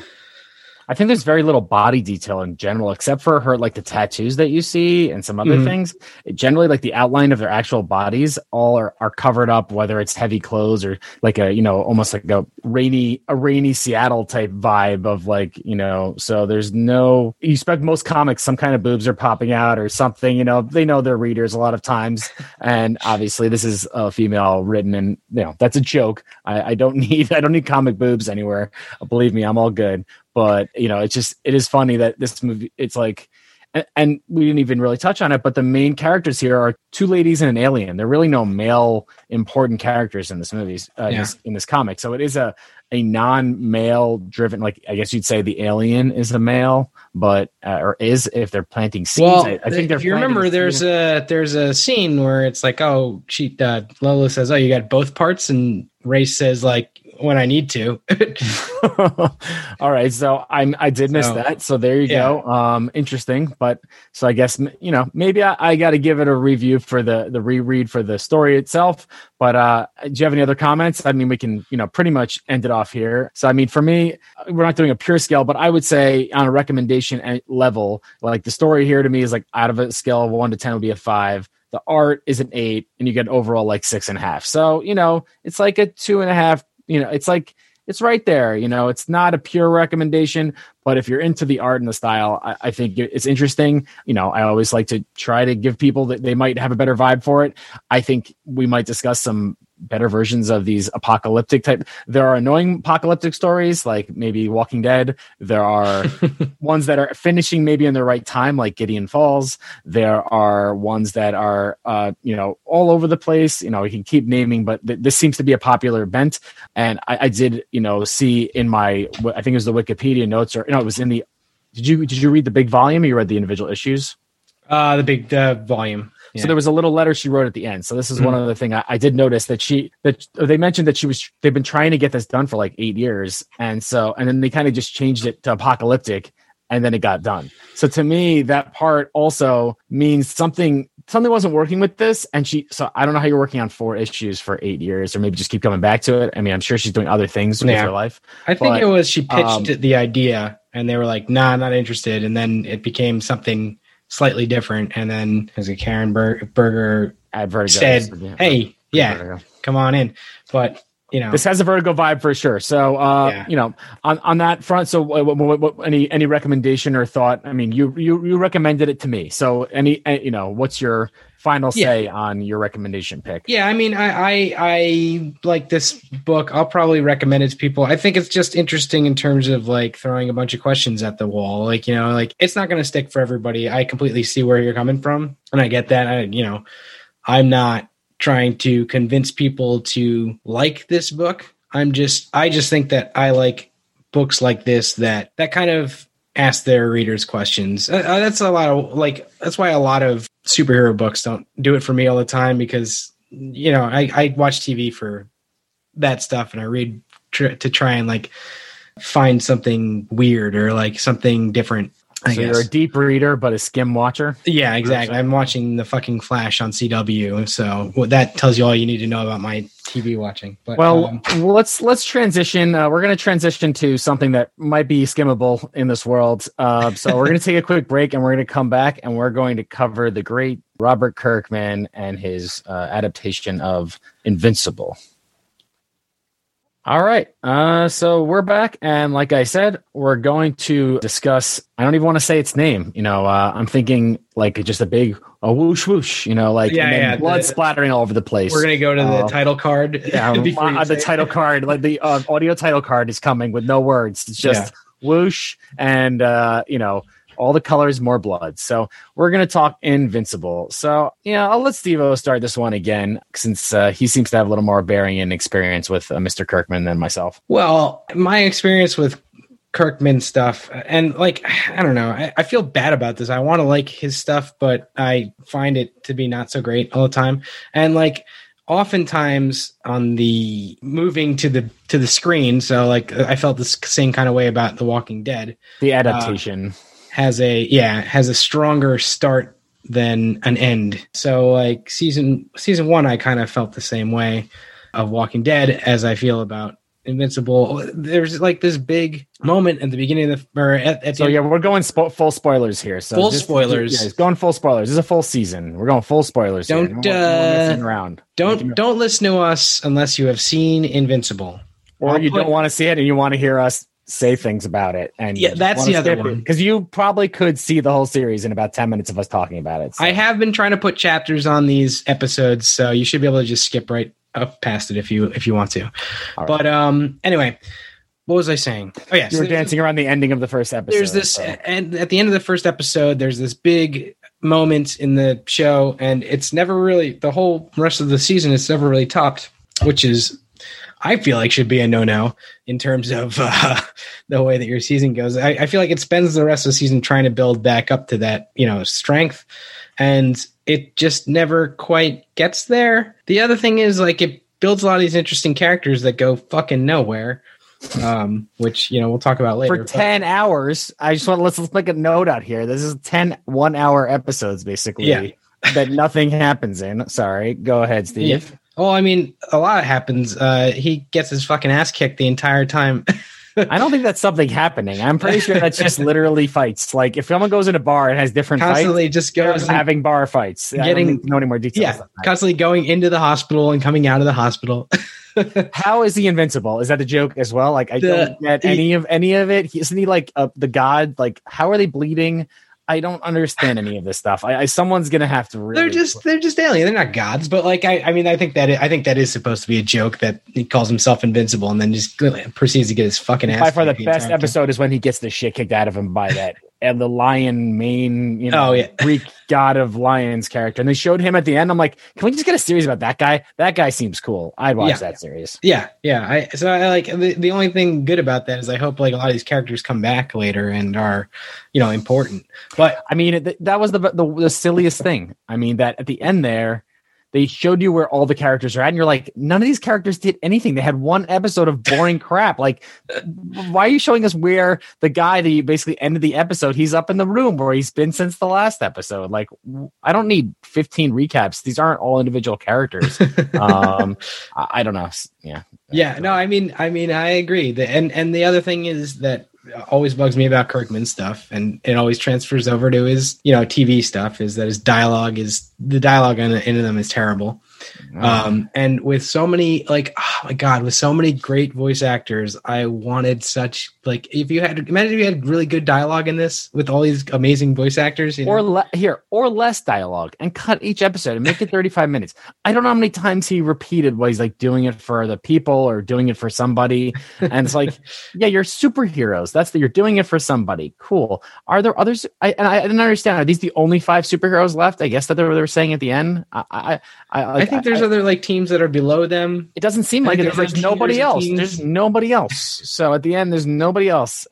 I think there's very little body detail in general, except for her like the tattoos that you see and some other
Mhm.
things. It generally, like the outline of their actual bodies, all are, are covered up, whether it's heavy clothes or like a you know almost like a rainy a rainy Seattle type vibe of like you know. So there's no you expect most comics some kind of boobs are popping out or something. You know they know their readers a lot of times, and obviously this is a female written and you know that's a joke. I, I don't need I don't need comic boobs anywhere. Believe me, I'm all good but you know it's just it is funny that this movie it's like and, and we didn't even really touch on it but the main characters here are two ladies and an alien. There are really no male important characters in this movie uh, in, this, in this comic. So it is a a non-male driven like i guess you'd say the alien is a male but uh, or is if they're planting seeds.
Well,
I, I think they're
if you remember,
seeds.
there's a there's a scene where it's like, oh, she uh, Lola says, "Oh, you got both parts," and Race says, "Like when I need to."
All right, so I'm I did miss
So,
that. So there you
yeah.
go. Um, interesting, but so I guess you know maybe I, I got to give it a review for the the reread for the story itself. But uh, do you have any other comments? I mean, we can you know pretty much end it off here. So I mean, for me, we're not doing a pure scale, but I would say on a recommendation level, like the story here to me is like out of a scale of one to ten would be a five. The art is an eight, and you get an overall like six and a half. So you know, it's like a two and a half. You know, it's like it's right there. You know, it's not a pure recommendation, but if you're into the art and the style, I, I think it's interesting. You know, I always like to try to give people that they might have a better vibe for it. I think we might discuss some better versions of these apocalyptic type. There are annoying apocalyptic stories like maybe Walking Dead. There are ones that are finishing maybe in the right time, like Gideon Falls. There are ones that are, uh, you know, all over the place. You know, we can keep naming, but th- this seems to be a popular bent. And I, I did, you know, see in my, I think it was the Wikipedia notes, or no, it was in the. Did you did you read the big volume? Or you read the individual issues.
uh, the big uh, volume.
So there was a little letter she wrote at the end. So this is one other thing I, I did notice that she that they mentioned that she was they've been trying to get this done for like eight years, and so and then they kind of just changed it to apocalyptic, and then it got done. So to me, that part also means something something wasn't working with this, and she. So I don't know how you're working on four issues for eight years, or maybe just keep coming back to it. I mean, I'm sure she's doing other things with
Yeah.
her life.
I think
but,
it was she pitched
um,
the idea, and they were like, "Nah, not interested," and then it became something slightly different, and then as a Karen Ber- Berger
At Vertigo.
said,
Yeah.
"Hey, yeah,
Vertigo.
come on in," but you know,
this has a Vertigo vibe for sure. So, uh,
Yeah.
you know, on, on that front, so what, what, what, what- any any recommendation or thought? I mean, you you you recommended it to me. So, any uh, you know, what's your final
Yeah.
say on your recommendation pick?
Yeah, I mean, I, I I like this book. I'll probably recommend it to people. I think it's just interesting in terms of like throwing a bunch of questions at the wall. Like you know, like it's not going to stick for everybody. I completely see where you're coming from, and I get that. I you know, I'm not trying to convince people to like this book. I'm just I just think that I like books like this that that kind of ask their readers questions. Uh, uh, that's a lot of like that's why a lot of superhero books don't do it for me all the time because you know I I watch TV for that stuff and I read tr- to try and like find something weird or like something different. I
so
guess.
you're a deep reader, but a skim watcher.
Yeah, exactly. I'm watching the fucking Flash on CW, so well, that tells you all you need to know about my TV watching. But
Well,
um,
let's let's transition. Uh, we're going to transition to something that might be skimmable in this world. Uh, so we're going to take a quick break, and we're going to come back, and we're going to cover the great Robert Kirkman and his uh, adaptation of Invincible. All right, uh, so we're back, and like I said, we're going to discuss. I don't even want to say its name. You know, uh, I'm thinking like just a big a whoosh whoosh. You know, like
Yeah, yeah,
blood
the-
splattering all over the place.
we're gonna go to the
uh,
title card.
Yeah, uh, the title card, like the uh, audio title card is coming with no words. It's just whoosh and uh, you know all the colors, more blood. So we're gonna talk Invincible. So yeah, I'll let Steve-O start this one again since uh, he seems to have a little more bearing and experience with uh, Mr. Kirkman than myself.
Well, my experience with Kirkman stuff, and like, I don't know, I, I feel bad about this. I want to like his stuff, but I find it to be not so great all the time. And like, oftentimes on the moving to the to the screen, so like, I felt this same kind of way about The Walking Dead.
The adaptation.
Has a yeah has a stronger start than an end so like season season one i kind of felt the same way of walking dead as i feel about invincible there's like this big moment at the beginning of the or at, at
so
the
yeah, we're going spo- full spoilers here. So
Full
just-
spoilers.
Yeah, it's going full spoilers. This is a full season. We're going full spoilers.
Don't,
No more- no more
uh,
messing around.
don't don't listen to us unless you have seen invincible
or
I'll
you
put-
don't want to see it and you want to hear us say things about it and
Yeah, that's the other one.
because you probably could see the whole series in about 10 minutes of us talking about it so.
i have been trying to put chapters on these episodes so you should be able to just skip right up past it if you if you want to
right.
but um anyway what was i saying oh yeah
you were dancing around the ending of the first episode
there's this
so.
and at the end of the first episode there's this big moment in the show and it's never really the whole rest of the season it's never really topped which is i feel like should be a no-no in terms of uh, the way that your season goes. I, I feel like it spends the rest of the season trying to build back up to that you know strength and it just never quite gets there. The other thing is like it builds a lot of these interesting characters that go fucking nowhere um which you know we'll talk about later
for
but-
10 hours i just want to let's, let's make a note out here. This is 10 one hour episodes basically
Yeah.
that nothing happens in. Sorry. Go ahead steve.
Yeah. Well, I mean, a lot happens. Uh, he gets his fucking ass kicked the entire time.
I don't think that's something happening. I'm pretty sure that's just literally fights. Like if someone goes in a bar and has different
constantly
fights,
just goes,
having bar fights.
Getting-
no any more details.
yeah, constantly going into the hospital and coming out of the hospital.
How is he invincible? Is that the joke as well? Like I
The-
don't get
he-
any of any of it. Isn't he like uh, the god? Like how are they bleeding? I don't understand any of this stuff. I, I someone's gonna have to really.
they're just they're just alien. They're not gods, but like I, I mean, I think that I think that is supposed to be a joke that he calls himself invincible and then just proceeds to get his fucking ass.
by far the best
time.
episode is when he gets the shit kicked out of him by that and the lion main you know
Oh, yeah.
Greek god of lions character. And they showed him at the end. I'm like, can we just get a series about that guy? That guy seems cool. I'd watch
Yeah.
that series.
Yeah, yeah. I so I like the, the only thing good about that is I hope like a lot of these characters come back later and are, you know, important. But
I mean, it, that was the, the the silliest thing. I mean, that at the end there, they showed you where all the characters are at, and you're like, none of these characters did anything. They had one episode of boring crap. Like, why are you showing us where the guy that you basically ended the episode? He's up in the room where he's been since the last episode. Like, I don't need 15 recaps. These aren't all individual characters. um, I, I don't know. Yeah,
yeah, no, I mean, I mean, I agree. The, and and the other thing is that always bugs me about Kirkman stuff, and it always transfers over to his you know TV stuff. Is that his dialogue is the dialogue in, in them is terrible. Um, and with so many, like, oh my god, with so many great voice actors, I wanted such like if you had imagine if you had really good dialogue in this with all these amazing voice actors, you know?
or le- here or less dialogue and cut each episode and make it 35 minutes. I don't know how many times he repeated what he's like doing it for the people or doing it for somebody. And it's like yeah you're superheroes. That's the you're doing it for somebody. Cool. Are there others? I, and i didn't understand. Are these the only five superheroes left? I guess that they were, they were saying at the end. I i i,
I think there's
I,
other like teams that are below them.
it doesn't seem like it.
there's,
There's,
like,
nobody else.
teams.
There's nobody else. So at the end, there's nobody else.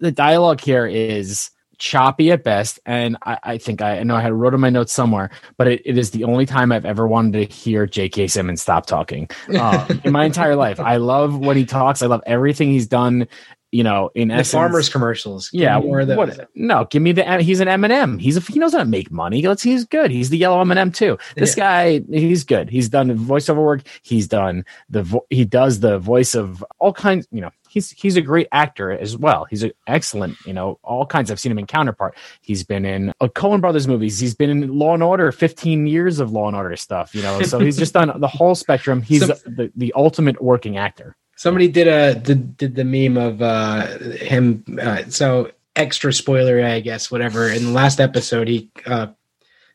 The dialogue here is choppy at best, and I, I think I, I know I had wrote in my notes somewhere, but it, it is the only time I've ever wanted to hear J.K. Simmons stop talking uh, in my entire life. I love when he talks. I love everything he's done. You know, in
The
essence,
farmers commercials. Give
yeah, what, no, give me the. He's an M&M. He's a, he knows how to make money. Let's. He's good. He's the yellow M&M too. This guy, he's good. He's done voiceover work. He's done the. Vo- he does the voice of all kinds. You know, he's he's a great actor as well. He's an excellent. You know, all kinds. I've seen him in Counterpart. He's been in a Coen Brothers movies. He's been in Law and Order. Fifteen years of Law and Order stuff. You know, so he's just done the whole spectrum. He's
So-
the, the ultimate working actor.
Somebody did a did, did the meme of uh, him. Uh, so extra spoiler, I guess. Whatever. In the last episode, he, uh,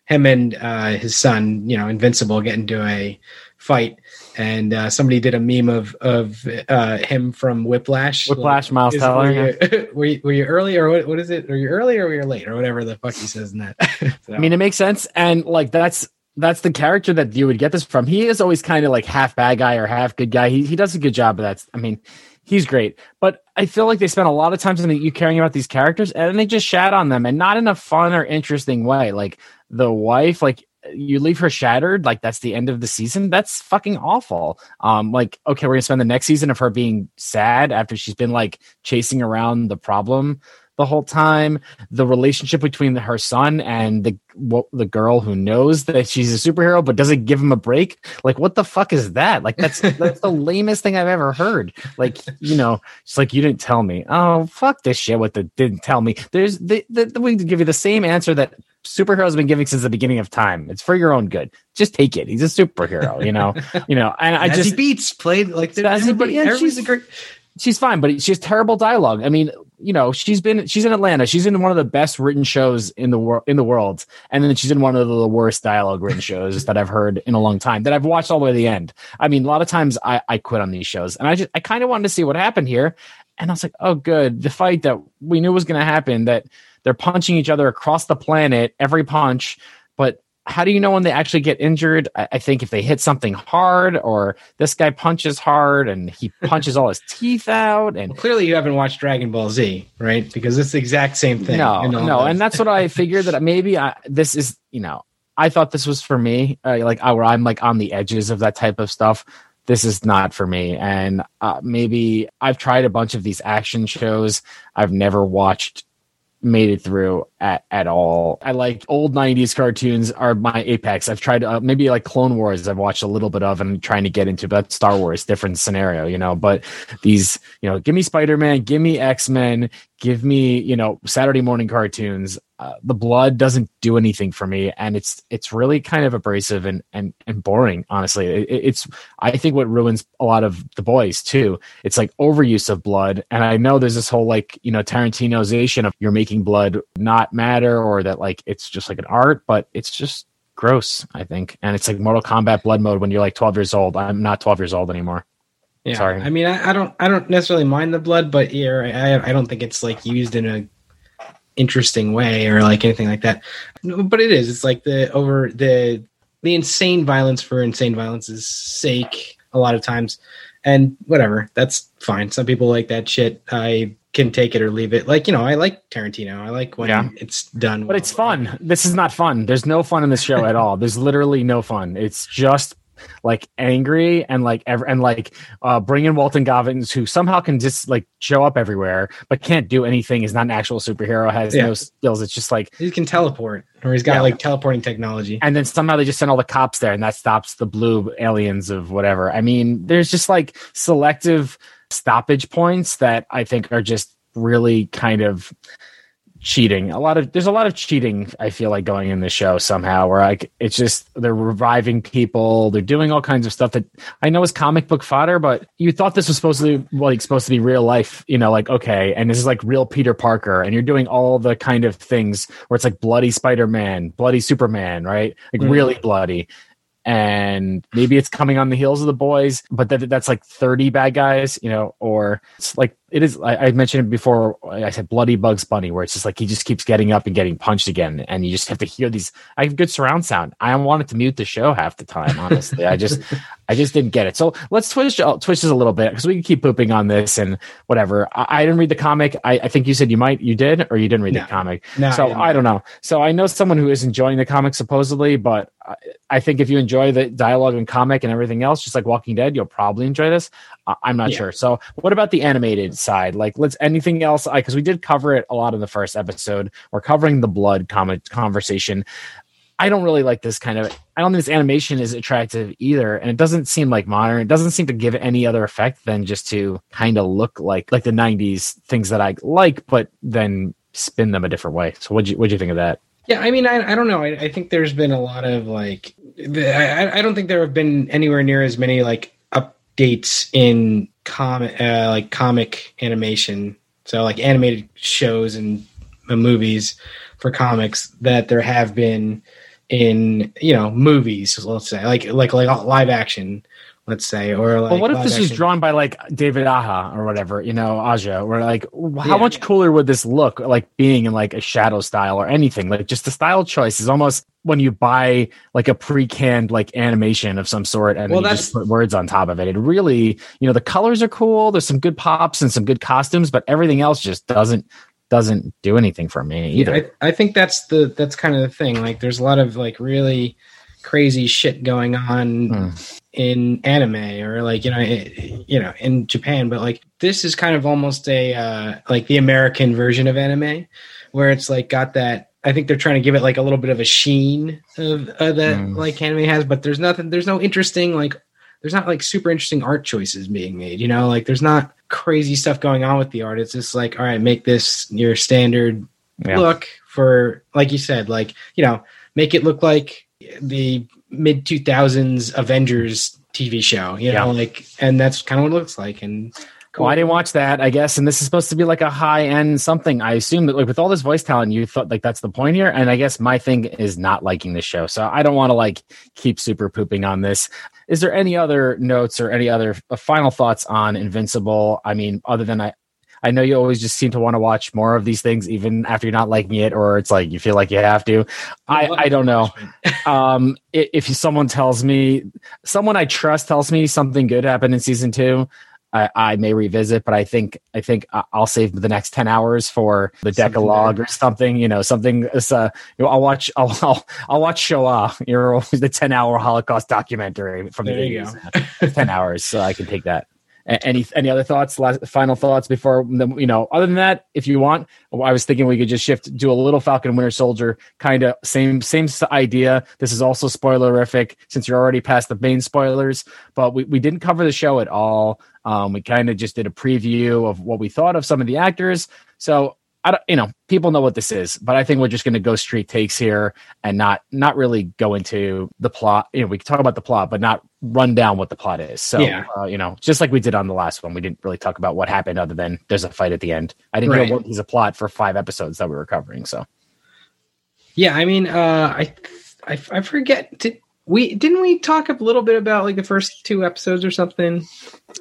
him and uh, his son, you know, Invincible, get into a fight, and uh, somebody did a meme of of uh, him from Whiplash.
Whiplash, Miles
Is-
Teller,
Were you, were you, were you early or what, what is it? Were you early or were you late or whatever the fuck he says in that? So,
I mean, it makes sense, and like that's that's the character that you would get this from. He is always kind of like half bad guy or half good guy. He he does a good job of that. I mean, he's great, but I feel like they spent a lot of time in you caring about these characters, and they just shat on them, and not in a fun or interesting way. Like the wife, like you leave her shattered, like that's the end of the season. That's fucking awful. Um, like okay, we're gonna spend the next season of her being sad after she's been like chasing around the problem the whole time. The relationship between her son and the what, the girl who knows that she's a superhero but doesn't give him a break. Like what the fuck is that? Like that's that's the lamest thing i've ever heard. Like you know it's like you didn't tell me. Oh fuck this shit what the didn't tell me. There's the, the, the we give you the same answer that superheroes have been giving since the beginning of time. It's for your own good. Just take it. He's a superhero you know? You know and i just
Beetz played like everybody.
Yeah, she's-
a great.
she's fine, but she's terrible dialogue. I mean, you know, she's been she's in Atlanta. She's in one of the best written shows in the world in the world, and then she's in one of the worst dialogue written shows that I've heard in a long time that I've watched all the way to the end. I mean, a lot of times I I quit on these shows, and I just I kind of wanted to see what happened here, and I was like, oh, good, the fight that we knew was going to happen that they're punching each other across the planet every punch, but how do you know when they actually get injured? I, I think if they hit something hard, or this guy punches hard and he punches all his teeth out, and
Well, clearly, you haven't watched Dragon Ball Z, right? Because it's the exact same thing.
no, no,
those.
and that's what I figured that maybe I, this is, you know, I thought this was for me, uh, like I, where I'm like on the edges of that type of stuff. This is not for me, and uh, maybe I've tried a bunch of these action shows. I've never watched made it through at, at all. I like old 90s cartoons are my apex. I've tried uh, maybe like Clone Wars I've watched a little bit of and I'm trying to get into but Star Wars different scenario, you know, but these, you know, give me Spider-Man, give me X-Men, give me, you know, Saturday morning cartoons. Uh, the blood doesn't do anything for me and it's it's really kind of abrasive and and, and boring honestly. It, it's i think what ruins a lot of the boys too. It's like overuse of blood and i know there's this whole like you know tarantinoization of you're making blood not matter or that like it's just like an art but it's just gross i think. And it's like mortal kombat blood mode when you're like 12 years old. I'm not 12 years old anymore
Yeah,
Sorry.
I mean, I, I don't, I don't necessarily mind the blood, but yeah, I, I don't think it's like used in a interesting way or like anything like that. But it is. It's like the over the the insane violence for insane violence' sake a lot of times, and whatever. That's fine. Some people like that shit. I can take it or leave it. Like you know, I like Tarantino. I like when
Yeah.
it's done.
but it's fun this is not fun there's no fun in this show at all there's literally no fun it's just like angry and like ev- and like uh bring in walton goggins who somehow can just like show up everywhere but can't do anything is not an actual superhero has
Yeah.
no skills it's just like
He can teleport, or he's got
Yeah.
like teleporting technology.
and then somehow they just send all the cops there and that stops the blue aliens of whatever i mean there's just like selective stoppage points that i think are just really kind of cheating. A lot of there's a lot of cheating. I feel like going in the show somehow, where like it's just they're reviving people, they're doing all kinds of stuff that I know is comic book fodder, but you thought this was supposed to be like supposed to be real life, you know, like okay, and this is like real Peter Parker, and you're doing all the kind of things where it's like bloody Spider Man, bloody Superman, right? Like mm-hmm. really bloody and maybe it's coming on the heels of the boys, but that, that's like 30 bad guys, you know, or it's like it is. I, I, mentioned it before. I said bloody Bugs Bunny, where it's just like he just keeps getting up and getting punched again, and you just have to hear these. I have good surround sound. I wanted to mute the show half the time. Honestly, I just, I just didn't get it. So let's twist uh, twist this a little bit because we can keep pooping on this and whatever. I, I didn't read the comic. I, I, think you said you might, you did, or you didn't read no. the comic. No, so I, I, don't know. So I know someone who is enjoying the comic supposedly, but I, I think if you enjoy the dialogue and comic and everything else, just like Walking Dead, you'll probably enjoy this. I'm not yeah. sure. So, what about the animated side? Like, let's anything else? Because we did cover it a lot in the first episode. We're covering the blood comment conversation. I don't really like this kind of. I don't think this animation is attractive either, and it doesn't seem like modern. It doesn't seem to give any other effect than just to kind of look like like the '90s things that I like, but then spin them a different way. So, what you what you think of that?
Yeah, I mean, I, I don't know. I, I think there's been a lot of like, I, I don't think there have been anywhere near as many like dates in comic uh, like comic animation. So like animated shows and movies for comics that there have been in you know movies let's say like like like live action let's say or like
well, what if this action. was drawn by like david aja or whatever you know aja or like how yeah. much cooler would this look like being in like a shadow style or anything like just the style choice is almost when you buy like a pre-canned like animation of some sort and well, you just put words on top of it. It really, you know, the colors are cool. There's some good pops and some good costumes, but everything else just doesn't doesn't do anything for me either.
Yeah, I, I think that's the that's kind of the thing. Like, there's a lot of like really crazy shit going on mm. in anime or like you know it, you know in Japan, but like this is kind of almost a uh, like the American version of anime, where it's like got that I think they're trying to give it like a little bit of a sheen of uh, that mm. like anime has, but there's nothing. There's no interesting like. There's not like super interesting art choices being made. You know, like there's not crazy stuff going on with the art. It's just like, all right, make this your standard yeah. look for, like you said, like you know, make it look like the mid 2000s Avengers TV show. You know, yeah. like, and that's kind of what it looks like. And
Cool. Well, I didn't watch that, I guess. And this is supposed to be like a high end something. I assume that like with all this voice talent, you thought like that's the point here. And I guess my thing is not liking the show. So I don't want to like keep super pooping on this. Is there any other notes or any other uh, final thoughts on Invincible? I mean, other than I, I know you always just seem to want to watch more of these things, even after you're not liking it, or it's like you feel like you have to. I, I don't know. um, if someone tells me, someone I trust tells me something good happened in season two, I, I, may revisit, but I think I think I'll save the next ten hours for the Decalogue or something. You know, something. Uh, you know, I'll watch. I'll, I'll, I'll watch Shoah. You know, the ten hour Holocaust documentary from there the eighties. ten hours, so I can take that. Any any other thoughts? Last final thoughts before you know. Other than that, if you want, I was thinking we could just shift do a little Falcon Winter Soldier kind of same same idea. This is also spoilerific since you're already past the main spoilers, but we we didn't cover the show at all. Um, we kind of just did a preview of what we thought of some of the actors. So I don't, you know, people know what this is, but I think we're just going to go straight takes here and not not really go into the plot. You know, we can talk about the plot, but not run down what the plot is. So, yeah. uh, you know, just like we did on the last one, we didn't really talk about what happened other than there's a fight at the end. I didn't right. know what was a plot for five episodes that we were covering. So,
yeah, I mean, uh, I, I I forget. Did we didn't we talk a little bit about like the first two episodes or something?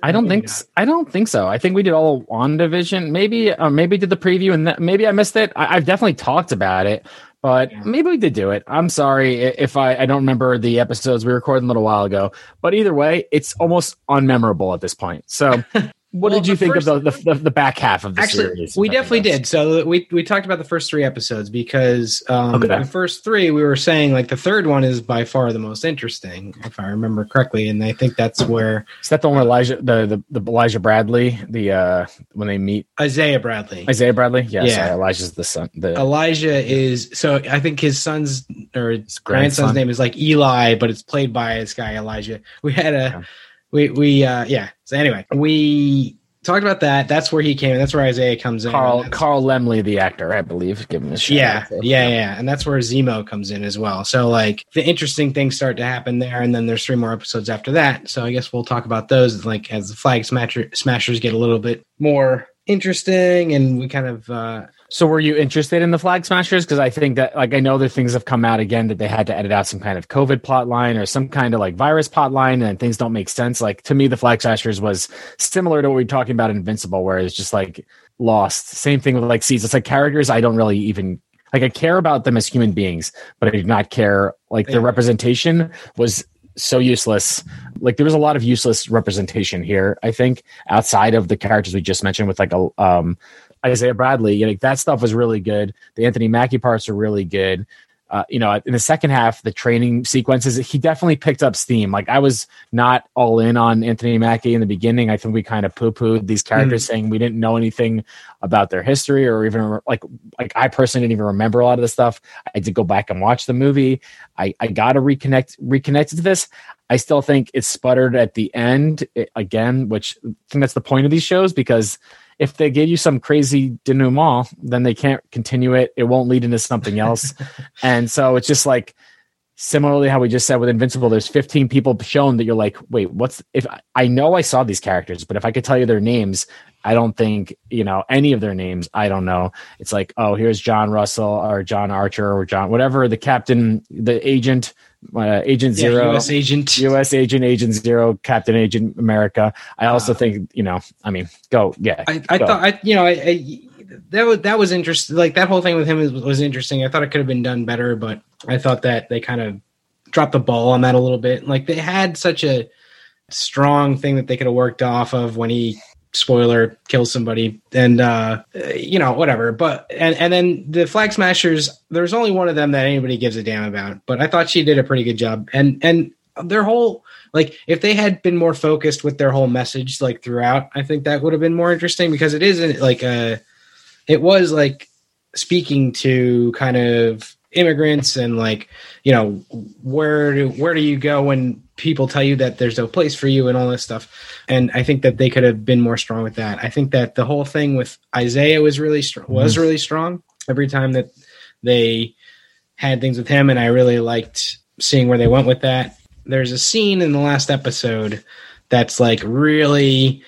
I don't maybe think so. I don't think so. I think we did all WandaVision. Maybe uh, maybe did the preview and th- maybe I missed it. I, have definitely talked about it, but yeah. maybe we did do it. I'm sorry if I I don't remember the episodes we recorded a little while ago. But either way, it's almost unmemorable at this point. So What well, did you think first, of the, the, the back half of the actually, series?
We definitely did. So we we talked about the first three episodes because um, okay. the first three we were saying like the third one is by far the most interesting, if I remember correctly, and I think that's where
is that the one where Elijah the the, the Elijah Bradley the uh when they meet
Isaiah Bradley
Isaiah Bradley yeah, yeah. Sorry, Elijah's the son the
Elijah is so I think his son's or his grandson's name is like Eli, but it's played by this guy Elijah. We had a. Yeah we we uh yeah so anyway we talked about that. That's where he came. in. That's where Isaiah comes in.
Carl Carl Lumbly, the actor, I believe, give him a shout.
yeah, yeah, yeah, and that's where Zemo comes in as well. So like the interesting things start to happen there, and then there's three more episodes after that. So I guess we'll talk about those like as the flag smasher, smashers get a little bit more interesting, and we kind of uh,
So were you interested in the Flag Smashers? Because I think that like I know that things have come out again that they had to edit out some kind of COVID plot line or some kind of like virus plot line and things don't make sense. Like to me, the Flag Smashers was similar to what we are talking about in Invincible, where it's just like lost. Same thing with like Seeds. It's like characters I don't really even like I care about them as human beings, but I do not care like their
Yeah.
representation was so useless. Like there was a lot of useless representation here, I think, outside of the characters we just mentioned with like a um Isaiah Bradley, you know, that stuff was really good. The Anthony Mackie parts are really good. Uh, you know, in the second half, the training sequences, he definitely picked up steam. Like I was not all in on Anthony Mackie in the beginning. I think we kind of poo pooed these characters saying we didn't know anything about their history or even like, like I personally didn't even remember a lot of the stuff. I did go back and watch the movie. I, I got to reconnect, reconnect to this. I still think it sputtered at the end eh, again, which I think that's the point of these shows because if they give you some crazy denouement, then they can't continue it. It won't lead into something else. and so it's just like similarly how we just said with Invincible, there's 15 people shown that you're like, wait, what's if I know I saw these characters, but if I could tell you their names, I don't think, you know, any of their names, I don't know. It's like, oh, here's John Russell or John Archer or John, whatever the captain, the agent, uh, Agent
yeah,
Zero.
U.S. agent.
U.S. Agent, Agent Zero, Captain Agent America. I also
Uh,
think, you know, I mean, go, yeah.
I, I
go.
thought I you know I, I that was that was interesting. Like that whole thing with him was, was interesting. I thought it could have been done better, but I thought that they kind of dropped the ball on that a little bit. Like they had such a strong thing that they could have worked off of when he spoiler kills somebody and uh you know whatever. But and and then the flag smashers there's only one of them that anybody gives a damn about but i thought she did a pretty good job. And and their whole like if they had been more focused with their whole message like throughout i think that would have been more interesting because it isn't like a it was like speaking to kind of immigrants and like you know where do where do you go when people tell you that there's no place for you and all this stuff and i think that they could have been more strong with that i think that the whole thing with isaiah was really strong was really strong every time that they had things with him and i really liked seeing where they went with that there's a scene in the last episode that's like really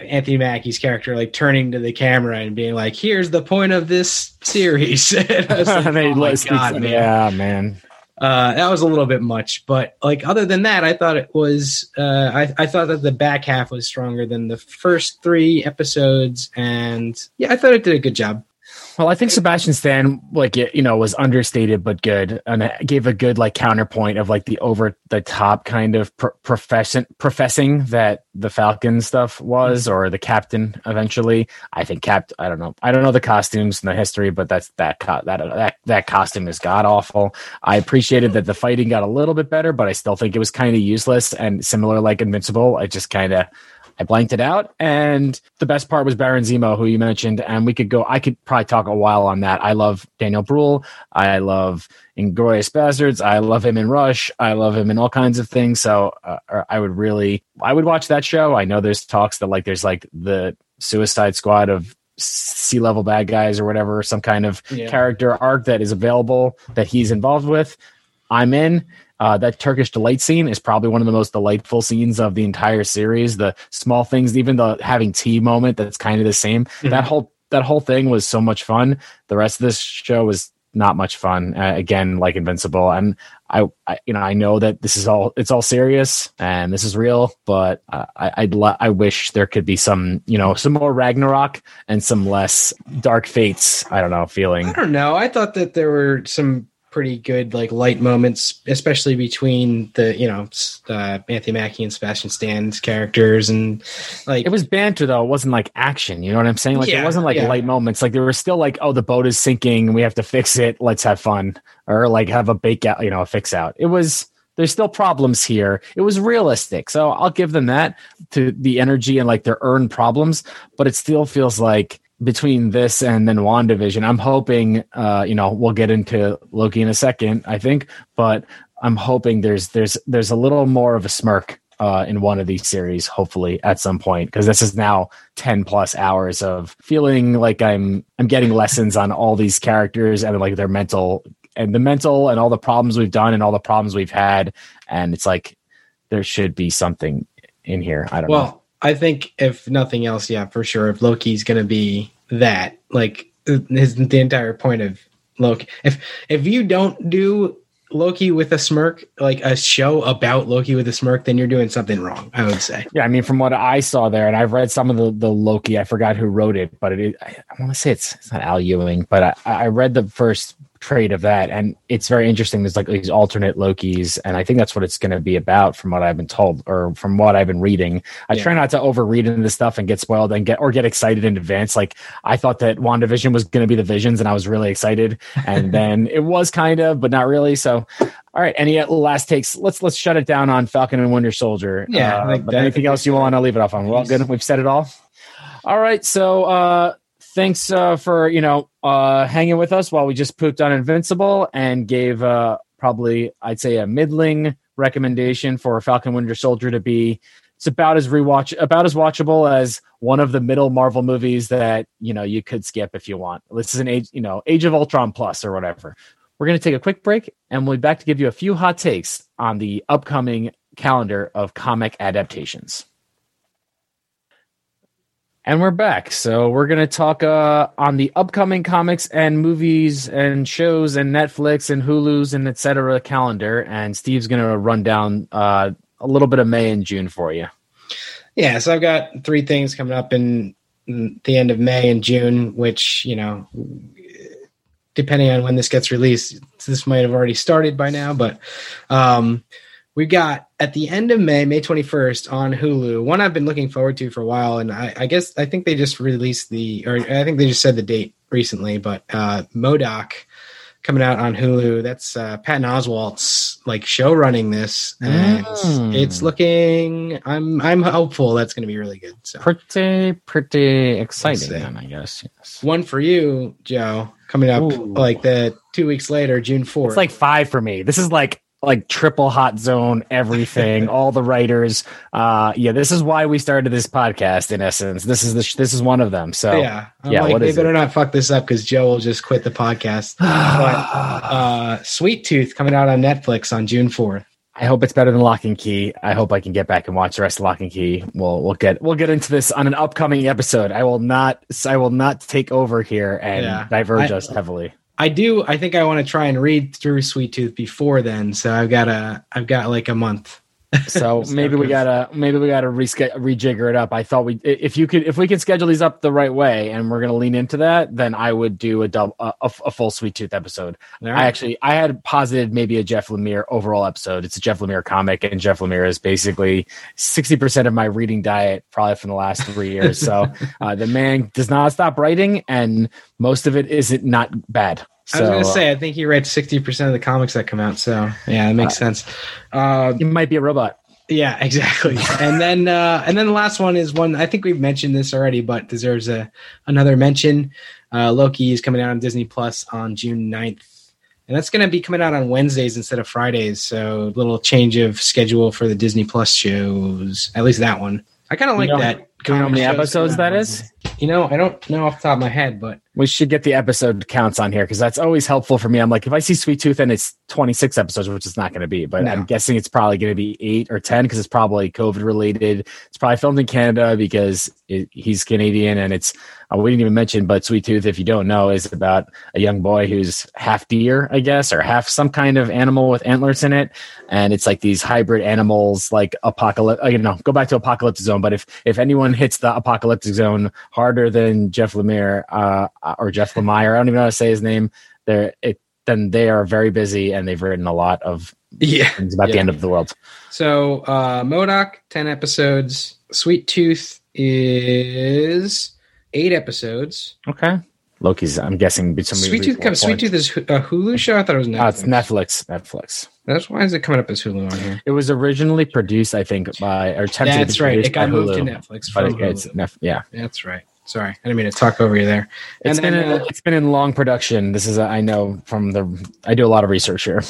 Anthony Mackie's character like turning to the camera and being like, "Here's the point of this series." And I was like, "Oh my God, man."
Yeah, man.
Uh, that was a little bit much, but like other than that, I thought it was. Uh, I I thought that the back half was stronger than the first three episodes, and yeah, I thought it did a good job.
Well, I think Sebastian Stan, like you know, was understated but good, and gave a good like counterpoint of like the over the top kind of pro- profession professing that the Falcon stuff was, mm-hmm. or the Captain eventually. I think Cap. I don't know. I don't know the costumes and the history, but that's that co- that that that costume is god awful. I appreciated that the fighting got a little bit better, but I still think it was kind of useless and similar like Invincible. I just kind of I blanked it out. And the best part was Baron Zemo, who you mentioned. And we could go, I could probably talk a while on that. I love Daniel Bruhl. I love Inglourious Basterds. I love him in Rush. I love him in all kinds of things. So uh, I would really, I would watch that show. I know there's talks that like there's like the Suicide Squad of sea level bad guys or whatever, some kind of
Yeah.
character arc that is available that he's involved with. I'm in. Uh, that Turkish delight scene is probably one of the most delightful scenes of the entire series. The small things, even the having tea moment, that's kind of the same.
Mhm.
That whole that whole thing was so much fun. The rest of this show was not much fun. Uh, again, like Invincible, and I, I, you know, I know that this is all it's all serious and this is real, but uh, I, I'd lo- I wish there could be some, you know, some more Ragnarok and some less Dark Fates. I don't know, feeling.
I don't know. I thought that there were some pretty good like light moments, especially between the you know uh, Anthony Mackie and Sebastian Stan's characters, and like
It was banter though. It wasn't like action. You know what I'm saying? Like
Yeah,
it wasn't like
yeah.
light moments. Like there were still like, oh, the boat is sinking. We have to fix it. Let's have fun, or like have a bake out. You know, a fix out. It was. There's still problems here. It was realistic, so I'll give them that to the energy and like their earned problems. But it still feels like between this and then WandaVision, I'm hoping, uh, you know, we'll get into Loki in a second, I think, but I'm hoping there's there's there's a little more of a smirk uh, in one of these series, hopefully at some point, because this is now ten plus hours of feeling like I'm I'm getting lessons on all these characters and like their mental and the mental and all the problems we've done and all the problems we've had, and it's like there should be something in here. I don't
well,
know.
I think if nothing else, yeah, for sure. If Loki's going to be that, like, is the entire point of Loki. If if you don't do Loki with a smirk, like a show about Loki with a smirk, then you're doing something wrong. I would say.
Yeah, I mean, from what I saw there, and I've read some of the, the Loki. I forgot who wrote it, but it. I, I want to say it's it's not Al Ewing, but I, I read the first trade of that, and it's very interesting. There's like these alternate Lokis, and I think that's what it's going to be about, from what I've been told or from what I've been reading. I
Yeah.
try not to overread into this stuff and get spoiled and get or get excited in advance. Like I thought that WandaVision was going to be the visions, and I was really excited, and then it was kind of, but not really. So. All right. Any last takes? Let's let's shut it down on Falcon and Winter Soldier.
Yeah,
Uh, anything else you want to leave it off on? Well, good. We've said it all. All right. So uh thanks uh for you know uh hanging with us while we just pooped on Invincible and gave uh probably I'd say a middling recommendation for Falcon Winter Soldier to be it's about as rewatch about as watchable as one of the middle Marvel movies that you know you could skip if you want. This is an age you know Age of Ultron plus or whatever. We're going to take a quick break and we'll be back to give you a few hot takes on the upcoming calendar of comic adaptations. And we're back. So we're going to talk uh, on the upcoming comics and movies and shows and Netflix and Hulu's and et cetera calendar. And Steve's going to run down uh, a little bit of May and June for you.
Yeah, so I've got three things coming up in, the end of May and June, which you know, depending on when this gets released, this might have already started by now. But um, we got at the end of May, May twenty first, on Hulu. One I've been looking forward to for a while, and I, I guess I think they just released the, or I think they just said the date recently. But uh, MODOK coming out on Hulu. That's uh, Patton Oswalt's like show running this, and
Mm.
it's looking. I'm I'm hopeful that's going to be really good. So
Pretty, pretty exciting, then, I guess. Yes.
one for you, Joe, coming up
Ooh.
like the two weeks later, June fourth.
It's like five for me. This is like like triple hot zone everything all the writers uh yeah this is why we started this podcast in essence this is the sh- this is one of them so
yeah, I'm
yeah,
like, they better
it?
not fuck this up because Joe will just quit the podcast. but uh, Sweet Tooth coming out on Netflix on June fourth.
I hope it's better than Locke and Key. I hope I can get back and watch the rest of Locke and Key. We'll we'll get we'll get into this on an upcoming episode. I will not I will not take over here and
Yeah.
diverge
I-
us heavily.
I do. I think I want to try and read through Sweet Tooth before then. So I've got a. I've got like a month.
So maybe we gotta maybe we gotta reschedule rejigger it up. I thought we if you could if we can schedule these up the right way and we're gonna lean into that, then I would do a double a, a, full Sweet Tooth episode.
All
I actually I had posited maybe a Jeff Lemire overall episode. It's a Jeff Lemire comic, and Jeff Lemire is basically sixty percent of my reading diet, probably from the last three years. So uh, the man does not stop writing, and most of it isn't not bad. So
I was gonna say. I think he writes sixty percent of the comics that come out. So yeah, that makes sense. Uh,
he might be a robot.
Yeah, exactly. and then uh and then the last one is one I think we've mentioned this already, but deserves a another mention. Uh Loki is coming out on Disney Plus on June 9th. And that's gonna be coming out on Wednesdays instead of Fridays. So a little change of schedule for the Disney Plus shows. At least that one. I kinda like
know-
that.
Do you know how many episodes that is?
You know, I don't know off the top of my head, but
We should get the episode counts on here because that's always helpful for me. I'm like, if I see Sweet Tooth and it's 26 episodes, which it's not going to be, but
No.
I'm guessing it's probably going to be eight or 10 because it's probably COVID related. It's probably filmed in Canada because it, he's Canadian and it's, uh, we didn't even mention, but Sweet Tooth, if you don't know, is about a young boy who's half deer, I guess, or half some kind of animal with antlers in it. And it's like these hybrid animals, like apocalypse, you know, go back to Apocalypse zone. But if, if anyone hits the apocalyptic zone harder than Jeff Lemire, uh, or Jeff Lemire, I don't even know how to say his name, they're, it, then they are very busy and they've written a lot of
yeah.
things about the end of the world.
So uh MODOK, ten episodes. Sweet Tooth is eight episodes.
Okay. Loki's, I'm guessing,
Sweet Tooth comes. Sweet Tooth is a Hulu show. I thought it was Netflix.
Uh, it's Netflix. Netflix.
That's why is it coming up as Hulu on here?
It was originally produced, I think, by or attempted
That's
to
right. It got moved to Netflix.
but
From
it, it's
Hulu.
Nef- yeah.
That's right. Sorry, I didn't mean to talk over you there.
It's
And
been
then,
in,
uh,
it's been in long production. This is a, I know from the I do a lot of research here.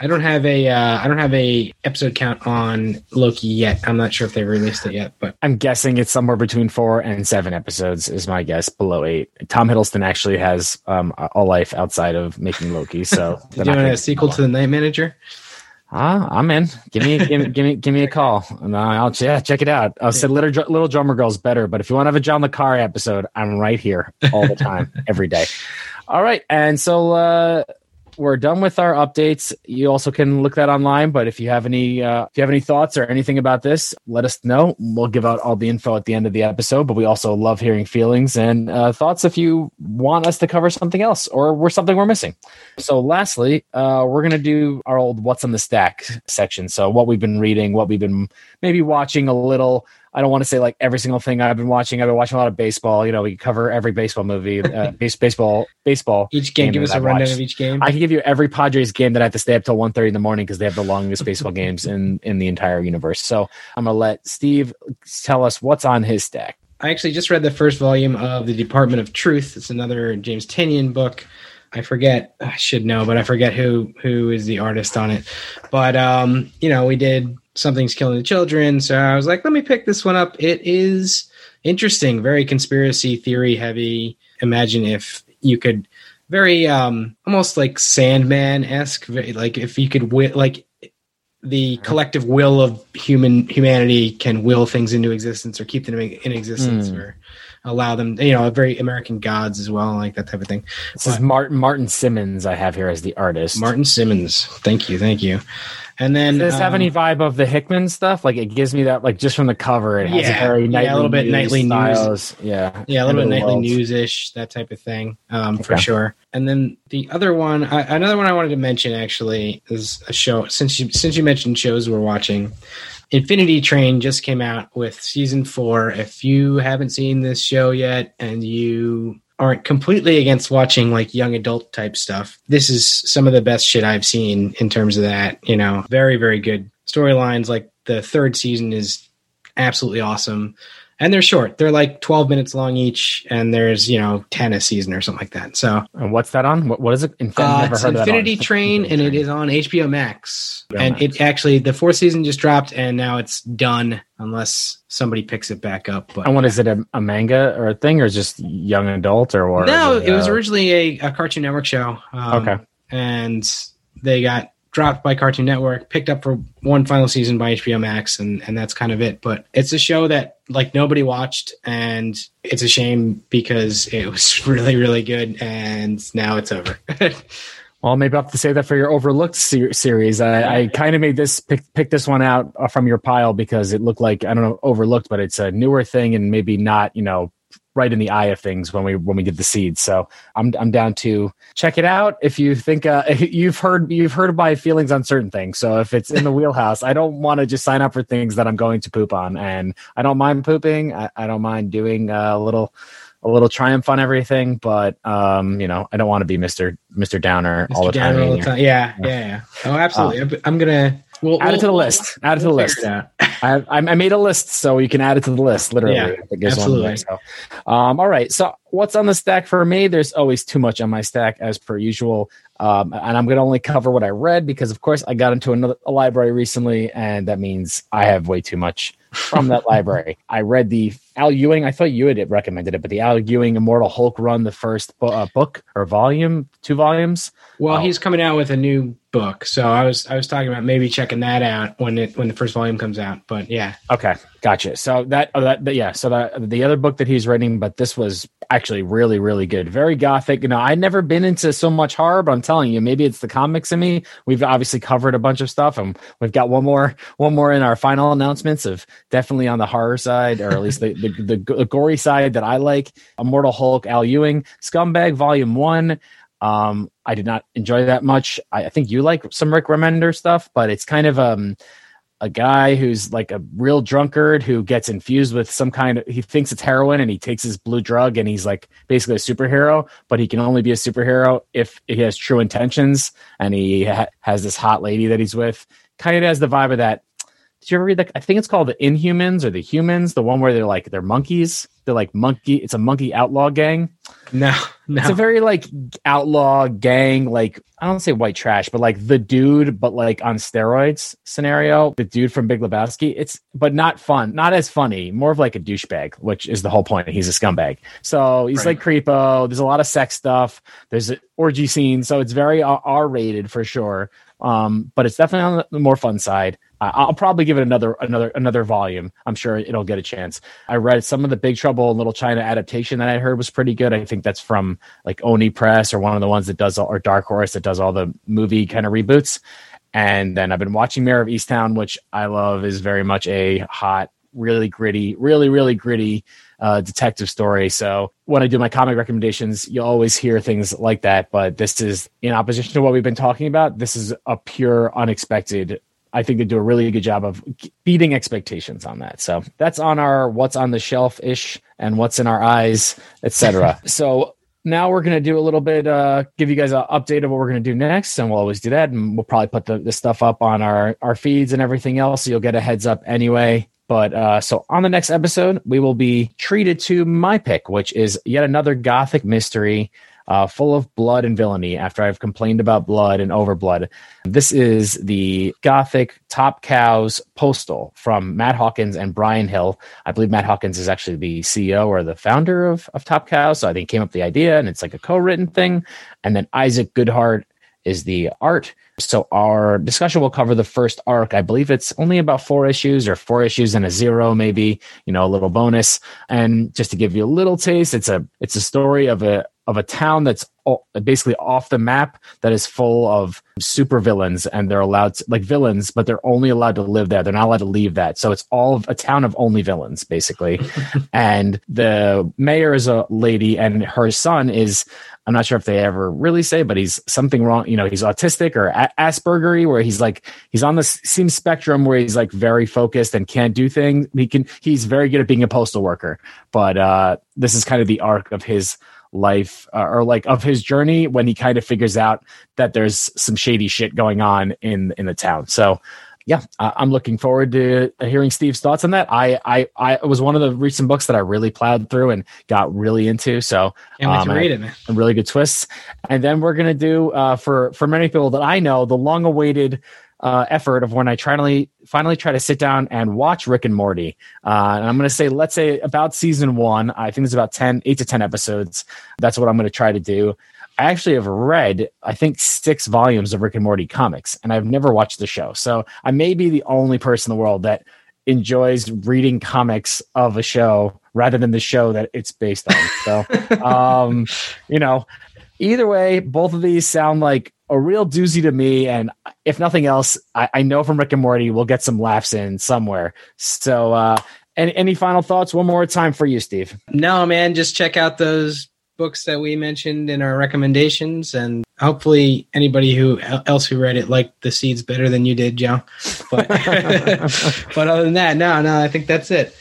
I don't have a uh, I don't have a episode count on Loki yet. I'm not sure if they released it yet, but
I'm guessing it's somewhere between four and seven episodes. Is my guess. Below eight. Tom Hiddleston actually has um, a life outside of making Loki. So
you doing a sequel to the Night Manager?
Ah, I'm in. Give me, give me, give me, give me a call, and I'll yeah, check it out. I'll say little little drummer girl's better, but if you want to have a John le Carré episode, I'm right here all the time, every day. All right, and so uh, we're done with our updates. You also can look that online. But if you have any, uh, if you have any thoughts or anything about this, let us know. We'll give out all the info at the end of the episode. But we also love hearing feelings and uh, thoughts if you want us to cover something else or we're something we're missing. So, lastly, uh, we're gonna do our old "What's on the Stack" section. So, what we've been reading, what we've been maybe watching a little. I don't want to say like every single thing I've been watching. I've been watching a lot of baseball. You know, we cover every baseball movie, uh, base, baseball, baseball.
Each game, give us a rundown of each game.
I can give you every Padres game that I have to stay up till 1.30 in the morning because they have the longest baseball games in in the entire universe. So I'm gonna let Steve tell us what's on his stack.
I actually just read the first volume of the Department of Truth. It's another James Tynion book. I forget. I should know, but I forget who who is the artist on it. But um, you know, we did something's killing the children. So I was like, let me pick this one up. It is interesting, very conspiracy theory heavy. Imagine if you could very um almost like Sandman esque, like if you could wi- like the collective will of human humanity can will things into existence or keep them in existence mm. or allow them you know very american gods as well like that type of thing
this but, is martin Martin Simmonds i have here as the artist
Martin Simmonds thank you thank you and then
does this um, have any vibe of the Hickman stuff? Like it gives me that like just from the cover, it has yeah, a very
yeah, a little bit nightly
styles. news. Yeah.
Yeah, a little bit nightly news-ish, that type of thing. Um, okay. for sure. And then the other one I, another one I wanted to mention actually is a show since you since you mentioned shows we're watching. Infinity Train just came out with season four. If you haven't seen this show yet and you aren't completely against watching like young adult type stuff. This is some of the best shit I've seen in terms of that. You know, very, very good storylines. Like the third season is absolutely awesome and they're short. They're like 12 minutes long each, and there's you know 10 a season or something like that. So,
and what's that on? What, what is it?
uh, it's Infinity Train, and it is on HBO Max. HBO and Max. it actually the fourth season just dropped, and now it's done unless somebody picks it back up.
But and what is it? A, a manga or a thing, or just young adult, or, or
no? It, it, was uh, originally a, a Cartoon Network show.
Um, okay,
and they got dropped by Cartoon Network, picked up for one final season by HBO Max, and and that's kind of it. But it's a show that like nobody watched, and it's a shame because it was really really good, and now it's over.
well, maybe I have to say that for your overlooked ser- series. I, I kind of made this pick, pick this one out uh, from your pile because it looked like I don't know overlooked, but it's a newer thing and maybe not you know right in the eye of things when we when we did the seeds. So I'm I'm down to check it out. If you think uh, you've heard you've heard my feelings on certain things, so if it's in the wheelhouse, I don't want to just sign up for things that I'm going to poop on, and I don't mind pooping. I, I don't mind doing a little a little triumph on everything, but um, you know, I don't want to be Mister Mister Downer Mr. all the Downer time. All the time.
Yeah, yeah, yeah. Oh, absolutely. Um, I'm gonna
We'll, add we'll, it to the list. Add it to the list. I, I made a list, so you can add it to the list. Literally, yeah,
absolutely.
so, um, all right. So, what's on the stack for me? There's always too much on my stack, as per usual. Um, and I'm going to only cover what I read because, of course, I got into another a library recently, and that means I have way too much from that library. I read the Al Ewing. I thought you had recommended it, but the Al Ewing Immortal Hulk run, the first bu- uh, book or volume, two volumes.
Well, oh. he's coming out with a new book, so I was I was talking about maybe checking that out when it when the first volume comes out. But yeah,
okay, gotcha. So that oh, that yeah, so that the other book that he's writing, but this was actually really really good, very gothic. You know, I'd never been into so much horror, but I'm telling you, maybe it's the comics in me. We've obviously covered a bunch of stuff, and we've got one more one more in our final announcements of definitely on the horror side, or at least the the, the, the gory side that I like. Immortal Hulk, Al Ewing, Scumbag Volume One. Um, I did not enjoy that much. I, I, think you like some Rick Remender stuff, but it's kind of um a guy who's like a real drunkard who gets infused with some kind of he thinks it's heroin and he takes his blue drug and he's like basically a superhero but he can only be a superhero if he has true intentions and he ha- has this hot lady that he's with. Kind of has the vibe of that. Did you ever read that i think it's called the inhumans or the humans the one where they're like they're monkeys. They're like monkey it's a monkey outlaw gang.
No No.
It's a very like outlaw gang, like I don't say white trash, but like the dude, but like on steroids scenario. The dude from Big Lebowski. It's but not fun, not as funny. More of like a douchebag, which is the whole point. He's a scumbag. So he's
Right.
like creepo. There's a lot of sex stuff. There's an orgy scene, so it's very R rated for sure. Um, but it's definitely on the more fun side. I- I'll probably give it another another another volume. I'm sure it'll get a chance. I read some of the Big Trouble in Little China adaptation that I heard was pretty good. I think that's from like Oni Press or one of the ones that does all, or Dark Horse that does all the movie kind of reboots. And then I've been watching Mare of Easttown, which I love is very much a hot, really gritty, really really gritty uh, detective story. So when I do my comic recommendations, you always hear things like that. But this is in opposition to what we've been talking about. This is a pure, unexpected. I think they do a really good job of beating expectations on that. So that's on our what's on the shelf ish and what's in our eyes, etc. so now we're going to do a little bit, uh, give you guys an update of what we're going to do next. And we'll always do that. And we'll probably put the, the stuff up on our, our feeds and everything else. So you'll get a heads up anyway. But uh, so on the next episode, we will be treated to my pick, which is yet another gothic mystery uh, full of blood and villainy after I've complained about blood and overblood. This is the Gothic Top Cow's Postal from Matt Hawkins and Bryan Hill. I believe Matt Hawkins is actually the CEO or the founder of, of Top Cows. So I think he came up with the idea and it's like a co written thing. And then Isaac Goodhart is the art. So our discussion will cover the first arc. I believe it's only about four issues or four issues and a zero, maybe, you know, a little bonus. And just to give you a little taste, it's a it's a story of a of a town that's basically off the map that is full of super villains and they're allowed to, like villains but they're only allowed to live there they're not allowed to leave that so it's all a town of only villains basically and the mayor is a lady and her son is i'm not sure if they ever really say but he's something wrong you know he's autistic or a- aspergery where he's like he's on the same spectrum where he's like very focused and can't do things. He can he's very good at being a postal worker but uh this is kind of the arc of his life uh, or like of his journey when he kind of figures out that there's some shady shit going on in in the town. So yeah i'm looking forward to hearing steve's thoughts on that i i i it was one of the recent books that i really plowed through and got really into so
Can't wait
Um,
to read it, man.
really good twists. And then we're gonna do uh, for for many people that I know the long awaited uh, effort of when I finally finally try to sit down and watch Rick and Morty. Uh, and I'm gonna say let's say about season one. I think there's about 10, 8 to ten episodes. That's what I'm gonna try to do. I actually have read, I think, six volumes of Rick and Morty comics, and I've never watched the show. So I may be the only person in the world that enjoys reading comics of a show rather than the show that it's based on. So, um, you know, either way, both of these sound like a real doozy to me. And if nothing else, I, I know from Rick and Morty we'll get some laughs in somewhere. So, uh, any, any final thoughts? One more time for you, Steve.
No, man, just check out those books that we mentioned in our recommendations, and hopefully anybody who else who read it liked the seeds better than you did, Joe. But but other than that, no, no, I think that's it.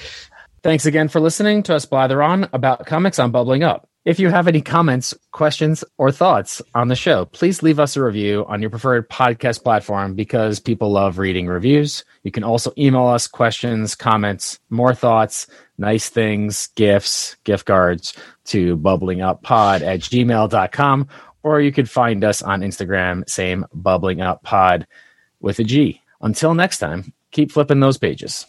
Thanks again for listening to us blather on about comics on Bubbling Up. If you have any comments, questions, or thoughts on the show, please leave us a review on your preferred podcast platform because people love reading reviews. You can also email us questions, comments, more thoughts, nice things, gifts, gift cards to bubblinguppod at gmail.com, or you could find us on Instagram, same bubbling up pod with a G. Until next time, keep flipping those pages.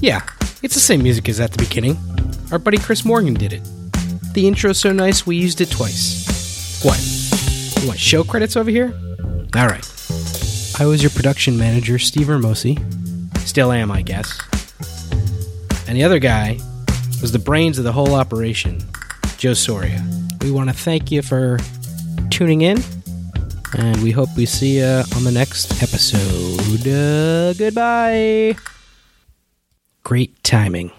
Yeah, it's the same music as at the beginning. Our buddy Chris Morgan did it. The intro's so nice we used it twice. What? Want show credits over here? Alright. I was your production manager, Steve Hermosi. Still am, I guess. And the other guy was the brains of the whole operation, Joe Soria. We want to thank you for tuning in, and we hope we see you on the next episode. Uh, goodbye. Great timing.